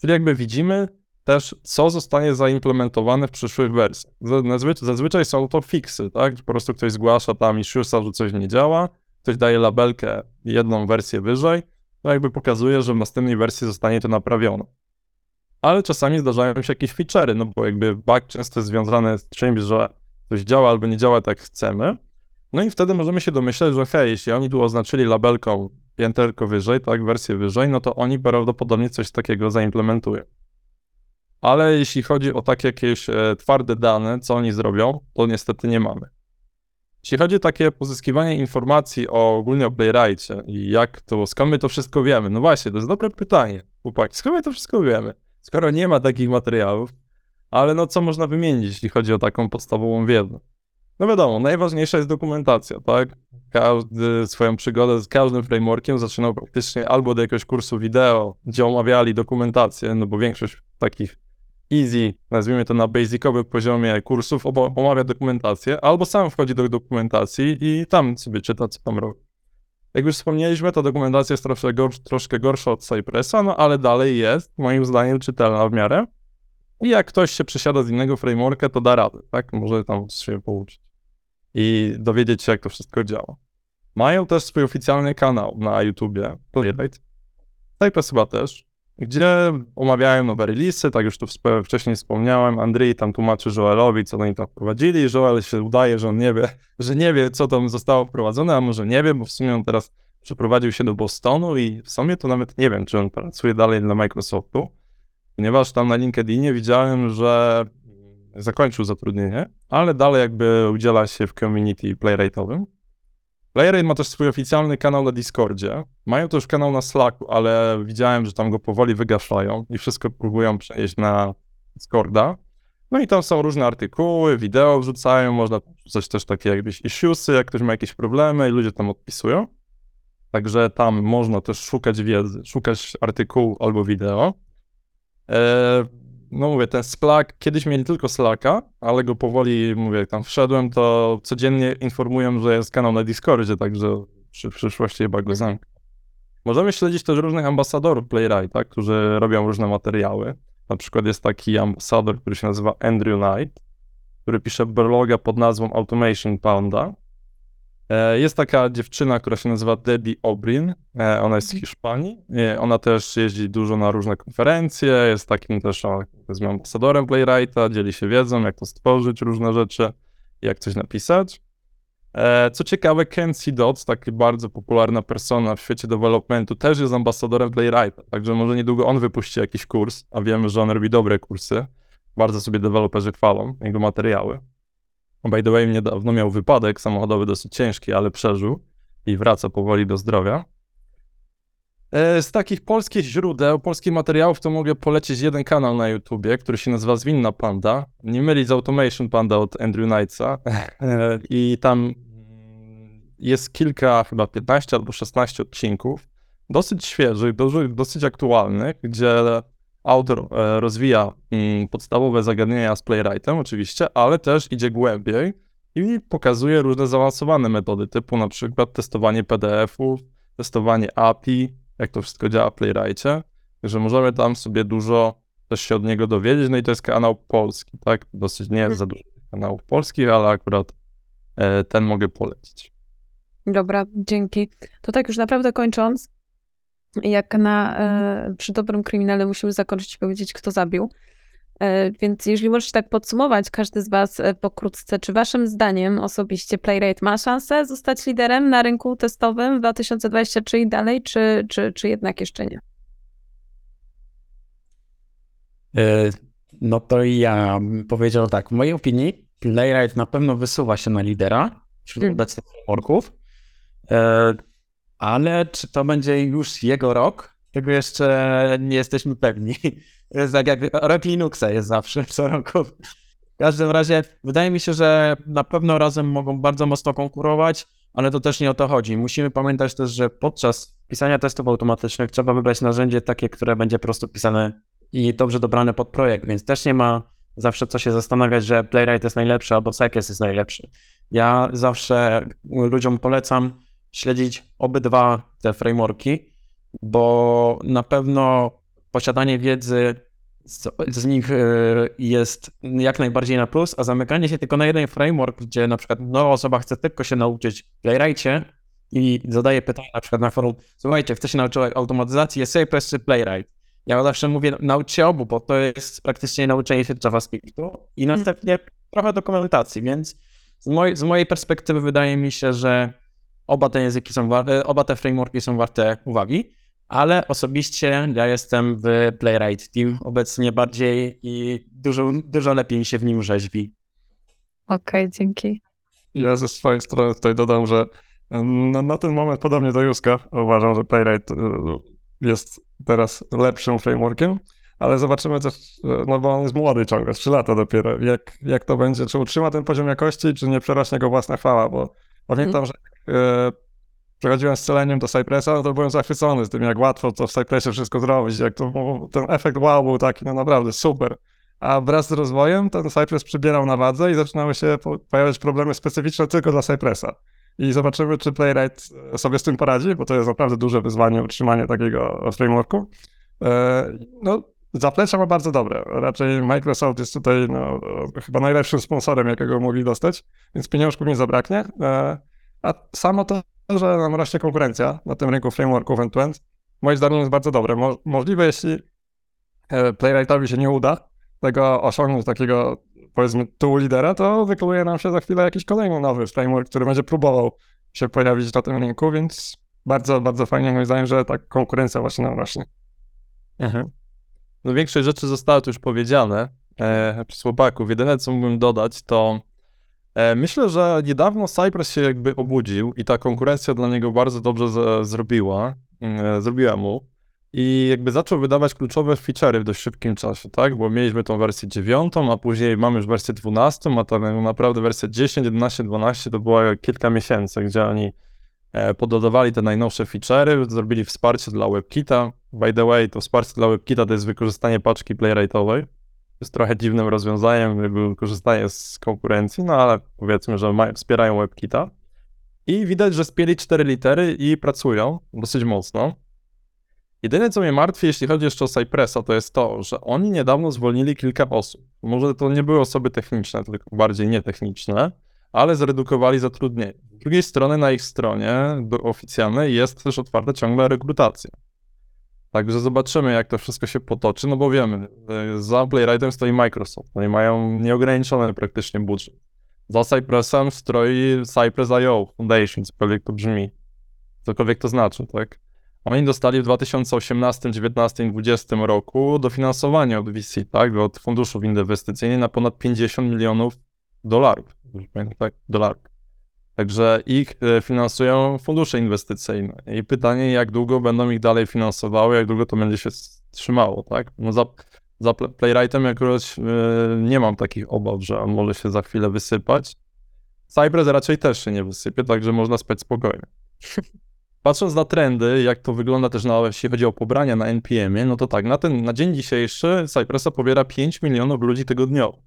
Czyli jakby widzimy też, co zostanie zaimplementowane w przyszłych wersjach. Zazwy- Zazwyczaj są to fixy, tak? Po prostu ktoś zgłasza tam issuesa, że coś nie działa, ktoś daje labelkę jedną wersję wyżej, to jakby pokazuje, że w następnej wersji zostanie to naprawione. Ale czasami zdarzają się jakieś feature'y, no bo jakby bug często jest związany z czymś, że coś działa albo nie działa tak jak chcemy. No i wtedy możemy się domyśleć, że hej, jeśli oni tu oznaczyli labelką pięterko wyżej, tak, wersję wyżej, no to oni prawdopodobnie coś takiego zaimplementują. Ale jeśli chodzi o takie jakieś e, twarde dane, co oni zrobią, to niestety nie mamy. Jeśli chodzi o takie pozyskiwanie informacji o, ogólnie o Playwrightie i jak to, skąd my to wszystko wiemy, no właśnie, to jest dobre pytanie, chłopaki, skąd my to wszystko wiemy? Skoro nie ma takich materiałów, ale no co można wymienić, jeśli chodzi o taką podstawową wiedzę? No wiadomo, najważniejsza jest dokumentacja, tak? Każdy swoją przygodę z każdym frameworkiem zaczynał praktycznie albo od jakiegoś kursu wideo, gdzie omawiali dokumentację, no bo większość takich easy, nazwijmy to na basicowym poziomie kursów, omawia dokumentację, albo sam wchodzi do dokumentacji i tam sobie czyta, co tam robi. Jak już wspomnieliśmy, ta dokumentacja jest troszkę, gorsz, troszkę gorsza od Cypressa, no ale dalej jest, moim zdaniem, czytelna w miarę. I jak ktoś się przesiada z innego frameworka, to da radę, tak? Może tam się pouczyć i dowiedzieć się, jak to wszystko działa. Mają też swój oficjalny kanał na YouTubie, Playwright. Cypress chyba też, gdzie omawiają nowe releasy, tak już tu wcześniej wspomniałem, Andrzej tam tłumaczy Joelowi, co oni tam wprowadzili, Joel się udaje, że on nie wie, że nie wie, co tam zostało wprowadzone, a może nie wie, bo w sumie on teraz przeprowadził się do Bostonu i w sumie to nawet nie wiem, czy on pracuje dalej dla Microsoftu, ponieważ tam na LinkedInie widziałem, że zakończył zatrudnienie, ale dalej jakby udziela się w community playwrightowym. Playwright ma też swój oficjalny kanał na Discordzie. Mają też kanał na Slacku, ale widziałem, że tam go powoli wygaszają i wszystko próbują przenieść na Discorda. No i tam są różne artykuły, wideo wrzucają, można wrzucać też takie jakieś issuesy, jak ktoś ma jakieś problemy i ludzie tam odpisują. Także tam można też szukać wiedzy, szukać artykułu albo wideo. Eee, no mówię, ten Slack, kiedyś mieli tylko Slacka, ale go powoli, mówię, jak tam wszedłem, to codziennie informują, że jest kanał na Discordzie, także przy przyszłości chyba go zamknę. Możemy śledzić też różnych ambasadorów Playwrighta, którzy robią różne materiały. Na przykład jest taki ambasador, który się nazywa Andrew Knight, który pisze bloga pod nazwą Automation Panda. E, Jest taka dziewczyna, która się nazywa Debbie Obrin. E, Ona jest z Hiszpanii. E, Ona też jeździ dużo na różne konferencje. Jest takim też ambasadorem Playwrighta. Dzieli się wiedzą, jak to stworzyć, różne rzeczy, jak coś napisać. Co ciekawe, Ken C. Dodds, taki bardzo popularna persona w świecie developmentu, też jest ambasadorem Playwrighta. Także może niedługo on wypuści jakiś kurs, a wiemy, że on robi dobre kursy. Bardzo sobie deweloperzy chwalą jego materiały. By the way, niedawno miał wypadek samochodowy dosyć ciężki, ale przeżył i wraca powoli do zdrowia. E, Z takich polskich źródeł, polskich materiałów, to mogę polecić jeden kanał na YouTubie, który się nazywa Zwinna Panda. Nie mylić z Automation Panda od Andrew Knightsa. E, I tam jest kilka, chyba 15 albo 16 odcinków, dosyć świeżych, dosyć aktualnych, gdzie autor e, rozwija mm, podstawowe zagadnienia z Playwrightem oczywiście, ale też idzie głębiej i pokazuje różne zaawansowane metody, typu na przykład testowanie PDF-ów, testowanie API, jak to wszystko działa w Playwrightie, że możemy tam sobie dużo też się od niego dowiedzieć, no i to jest kanał polski, tak? Dosyć nie jest za dużo kanałów polskich, ale akurat e, ten mogę polecić. Dobra, dzięki. To tak już naprawdę kończąc, jak na, e, przy dobrym kryminale musimy zakończyć i powiedzieć, kto zabił. E, więc jeżeli możecie tak podsumować, każdy z Was e, pokrótce, czy Waszym zdaniem osobiście Playwright ma szansę zostać liderem na rynku testowym w 2023 i dalej, czy, czy, czy jednak jeszcze nie? E, No to ja bym powiedział tak, w mojej opinii Playwright na pewno wysuwa się na lidera wśród Mm. obecnych frameworków, e, ale czy to będzie już jego rok, tego jeszcze nie jesteśmy pewni. Jest tak jak rok Linuxa jest zawsze co roku. W każdym razie wydaje mi się, że na pewno razem mogą bardzo mocno konkurować, ale to też nie o to chodzi. Musimy pamiętać też, że podczas pisania testów automatycznych trzeba wybrać narzędzie takie, które będzie po prostu pisane i dobrze dobrane pod projekt, więc też nie ma zawsze co się zastanawiać, że Playwright jest najlepszy albo Cycles jest najlepszy. Ja zawsze ludziom polecam śledzić obydwa te frameworki, bo na pewno posiadanie wiedzy z, z nich y, jest jak najbardziej na plus, a zamykanie się tylko na jeden framework, gdzie na przykład nowa osoba chce tylko się nauczyć Playwrightie i zadaje pytanie na przykład na forum, słuchajcie, chcę się nauczyć automatyzacji, jest Cypress czy Playwright? Ja zawsze mówię, naucz się obu, bo to jest praktycznie nauczenie się JavaScriptu i następnie trochę dokumentacji, więc z, moj, z mojej perspektywy wydaje mi się, że oba te języki są warte, oba te frameworki są warte uwagi, ale osobiście ja jestem w Playwright Team obecnie bardziej i dużo, dużo lepiej mi się w nim rzeźbi. Okej, dzięki. Ja ze swojej strony tutaj dodam, że na, na ten moment, podobnie do Juska, uważam, że Playwright y, jest teraz lepszym frameworkiem, ale zobaczymy też, no bo on jest młody ciągle, 3 lata dopiero, jak, jak to będzie, czy utrzyma ten poziom jakości, czy nie przerośnie go własna chwała, bo pamiętam, że jak, y, przechodziłem z celeniem do Cypressa, to byłem zachwycony z tym, jak łatwo to w Cypressie wszystko zrobić, jak to, ten efekt wow był taki, no naprawdę super. A wraz z rozwojem ten Cypress przybierał na wadze i zaczynały się po- pojawiać problemy specyficzne tylko dla Cypressa. I zobaczymy, czy Playwright e, sobie z tym poradzi, bo to jest naprawdę duże wyzwanie utrzymanie takiego frameworku. E, No, zaplecze ma bardzo dobre. Raczej Microsoft jest tutaj no, e, chyba najlepszym sponsorem, jakiego mogli dostać, więc pieniążków nie zabraknie. A samo to, że nam rośnie konkurencja na tym rynku frameworków end-to-end, moim zdaniem jest bardzo dobre. Mo- Możliwe, jeśli e, Playwrightowi się nie uda tego osiągnąć takiego powiedzmy tu lidera, to wykluje nam się za chwilę jakiś kolejny nowy framework, który będzie próbował się pojawić na tym rynku, więc bardzo, bardzo fajnie moim zdaniem, że ta konkurencja właśnie nam rośnie. No większość rzeczy zostało tu już powiedziane e, przez chłopaków. Jedyne, co mógłbym dodać, to myślę, że niedawno Cypress się jakby obudził i ta konkurencja dla niego bardzo dobrze z, zrobiła, e, zrobiła mu i jakby zaczął wydawać kluczowe feature'y w dość szybkim czasie, tak? Bo mieliśmy tą wersję 9, a później mamy już wersję 12, a ta naprawdę wersja 10, 11, 12 to było kilka miesięcy, gdzie oni e, pododawali te najnowsze feature'y, zrobili wsparcie dla WebKita. By the way, to wsparcie dla WebKita to jest wykorzystanie paczki Playwrightowej. Jest trochę dziwnym rozwiązaniem, jakby korzystanie z konkurencji, no ale powiedzmy, że mają, wspierają WebKita. I widać, że spieli cztery litery i pracują dosyć mocno. Jedyne, co mnie martwi, jeśli chodzi jeszcze o Cypressa, to jest to, że oni niedawno zwolnili kilka osób. Może to nie były osoby techniczne, tylko bardziej nietechniczne, ale zredukowali zatrudnienie. Z drugiej strony, na ich stronie oficjalnej jest też otwarta ciągle rekrutacja. Także zobaczymy, jak to wszystko się potoczy, no bo wiemy, za Playwrightem stoi Microsoft, oni mają nieograniczony praktycznie budżet. Za Cypressem stoi Cypress.io Foundation, cokolwiek to brzmi, cokolwiek to znaczy, tak? Oni dostali w 2018, 19, 20 roku dofinansowanie od VC, tak, od funduszów inwestycyjnych na ponad 50 milionów dolarów, tak, dolarów. Także ich e, finansują fundusze inwestycyjne. I pytanie, jak długo będą ich dalej finansowały, jak długo to będzie się trzymało, tak? No za, za Pl- Playwrightem jakoś e, nie mam takich obaw, że on może się za chwilę wysypać. Cypress raczej też się nie wysypie, także można spać spokojnie. Patrząc na trendy, jak to wygląda też na, jeśli chodzi o pobrania na NPM-ie, no to tak, na, ten, na dzień dzisiejszy Cypressa pobiera 5 milionów ludzi tygodniowo,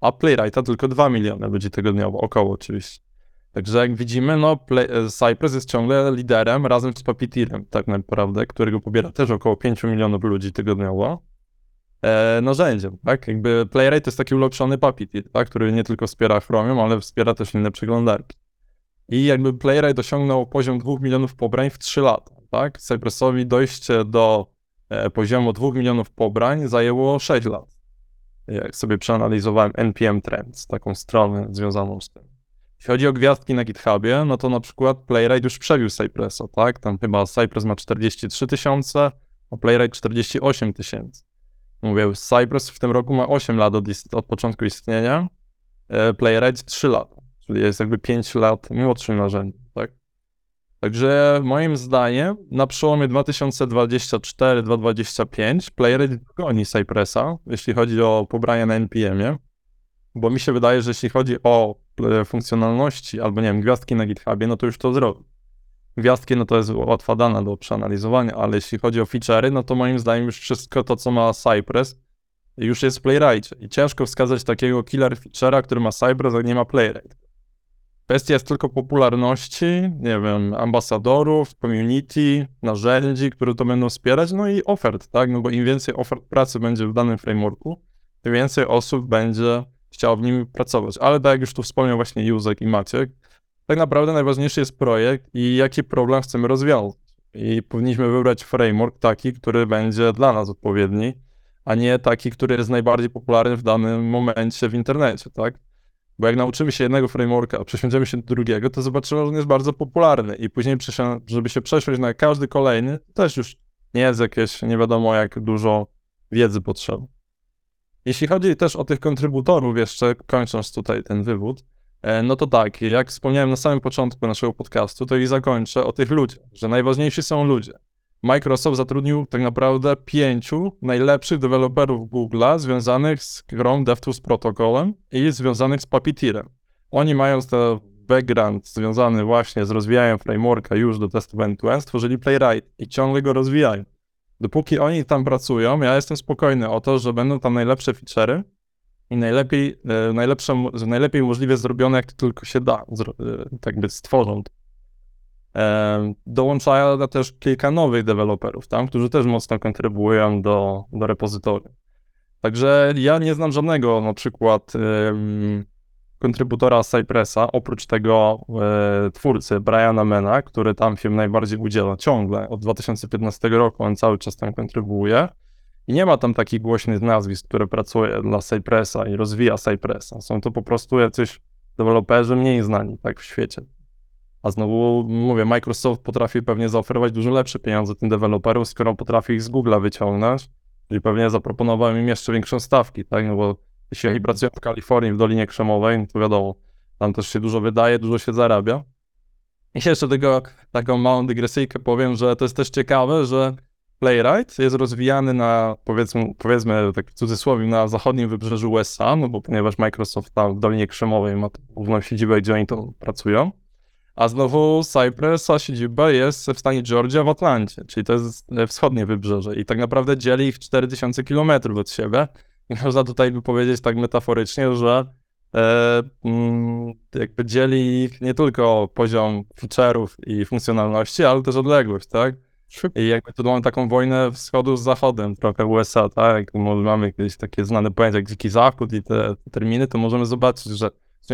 a Playwrighta tylko 2 miliony ludzi tygodniowo, około oczywiście. Także jak widzimy, no Play, e, Cypress jest ciągle liderem razem z Puppeteerem tak naprawdę, którego pobiera też około 5 milionów ludzi tygodniowo e, narzędziem, tak? Jakby Playwright to jest taki ulepszony Puppeteer, tak? Który nie tylko wspiera Chromium, ale wspiera też inne przeglądarki. I jakby Playwright osiągnął poziom 2 milionów pobrań w 3 lata, tak? Cypressowi dojście do e, poziomu 2 milionów pobrań zajęło 6 lat. Jak sobie przeanalizowałem NPM Trends, taką stronę związaną z tym. Jeśli chodzi o gwiazdki na GitHubie, no to na przykład Playwright już przebił Cypressa, tak? Tam chyba Cypress ma 43 tysiące, a Playwright 48 tysięcy. Mówię, Cypress w tym roku ma 8 lat od, ist- od początku istnienia, e, Playwright 3 lata, czyli jest jakby 5 lat młodszym narzędziem, tak? Także moim zdaniem na przełomie 2024-2025 Playwright goni Cypressa, jeśli chodzi o pobrania na NPM-ie, bo mi się wydaje, że jeśli chodzi o funkcjonalności albo nie wiem, gwiazdki na GitHubie, no to już to zrobi. Gwiazdki, no to jest łatwa dana do przeanalizowania, ale jeśli chodzi o feature'y, no to moim zdaniem już wszystko to, co ma Cypress, już jest w Playwrightie. I ciężko wskazać takiego killer feature'a, który ma Cypress, a nie ma Playwright. Kwestia jest tylko popularności, nie wiem, ambasadorów, community, narzędzi, które to będą wspierać, no i ofert, tak? No bo im więcej ofert pracy będzie w danym frameworku, tym więcej osób będzie chciało w nim pracować. Ale tak jak już tu wspomniał właśnie Józek i Maciek, tak naprawdę najważniejszy jest projekt i jaki problem chcemy rozwiązać. I powinniśmy wybrać framework taki, który będzie dla nas odpowiedni, a nie taki, który jest najbardziej popularny w danym momencie w internecie, tak? Bo jak nauczymy się jednego frameworka, a przesiądziemy się do drugiego, to zobaczymy, że on jest bardzo popularny i później, żeby się przesiąść na każdy kolejny, też już nie jest jakieś nie wiadomo jak dużo wiedzy potrzeba. Jeśli chodzi też o tych kontrybutorów, jeszcze kończąc tutaj ten wywód, e, no to tak, jak wspomniałem na samym początku naszego podcastu, to i zakończę o tych ludziach, że najważniejsi są ludzie. Microsoft zatrudnił tak naprawdę pięciu najlepszych deweloperów Google'a związanych z Chrome DevTools protokolem i związanych z Puppeteerem. Oni mając ten background związany właśnie z rozwijaniem frameworka już do testów end-to-end, stworzyli Playwright i ciągle go rozwijają. Dopóki oni tam pracują, ja jestem spokojny o to, że będą tam najlepsze feature'y i najlepiej, e, najlepsze, najlepiej możliwie zrobione, jak to tylko się da, e, tak by stworzą. E, dołączają też kilka nowych deweloperów tam, którzy też mocno kontrybuują do, do repozytorium. Także ja nie znam żadnego na przykład kontrybutora Cypressa, oprócz tego e, twórcy Briana Mena, który tam się najbardziej udziela ciągle. Od 2015 roku on cały czas tam kontrybuuje. I nie ma tam takich głośnych nazwisk, które pracuje dla Cypressa i rozwija Cypressa. Są to po prostu jacyś deweloperzy mniej znani tak w świecie. A znowu mówię, Microsoft potrafi pewnie zaoferować dużo lepsze pieniądze tym deweloperom, skoro potrafi ich z Google'a wyciągnąć. Czyli pewnie zaproponowałem im jeszcze większą stawki, tak? No bo jeśli pracują w Kalifornii, w Dolinie Krzemowej, no to wiadomo, tam też się dużo wydaje, dużo się zarabia. I jeszcze tego, taką małą dygresyjkę powiem, że to jest też ciekawe, że Playwright jest rozwijany na, powiedzmy, powiedzmy tak w cudzysłowie, na zachodnim wybrzeżu USA, no bo ponieważ Microsoft tam w Dolinie Krzemowej ma główną siedzibę, gdzie oni to pracują, a znowu Cypress, a siedziba jest w stanie Georgia w Atlancie, czyli to jest e, wschodnie wybrzeże i tak naprawdę dzieli ich 4000 km od siebie. Można tutaj by powiedzieć tak metaforycznie, że e, mm, jakby dzieli ich nie tylko poziom feature'ów i funkcjonalności, ale też odległość, tak? I jakby tu mamy taką wojnę wschodu z zachodem, trochę USA, tak? Mamy jakieś takie znane pojęcie jak Dziki Zachód i te, te terminy, to możemy zobaczyć, że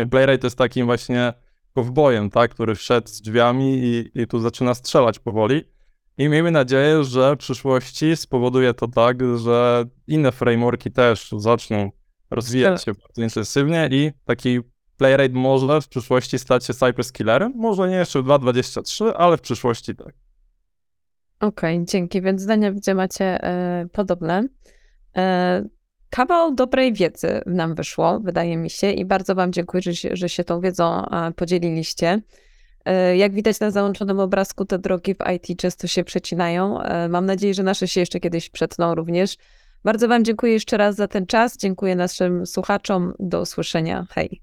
Playwright to jest takim właśnie kowbojem, tak? Który wszedł z drzwiami i, i tu zaczyna strzelać powoli. I miejmy nadzieję, że w przyszłości spowoduje to tak, że inne frameworki też zaczną rozwijać się bardzo intensywnie i taki Playwright może w przyszłości stać się Cypress Killerem. Może nie jeszcze w 2.23, ale w przyszłości tak. Okej, dzięki. Więc zdania widzę macie e, podobne. E, kawał dobrej wiedzy nam wyszło, wydaje mi się, i bardzo Wam dziękuję, że się, że się tą wiedzą e, podzieliliście. E, jak widać na załączonym obrazku, te drogi w IT często się przecinają. E, mam nadzieję, że nasze się jeszcze kiedyś przetną również. Bardzo Wam dziękuję jeszcze raz za ten czas. Dziękuję naszym słuchaczom. Do usłyszenia. Hej.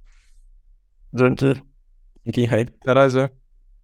Dzięki. Dzięki, hej. Na razie.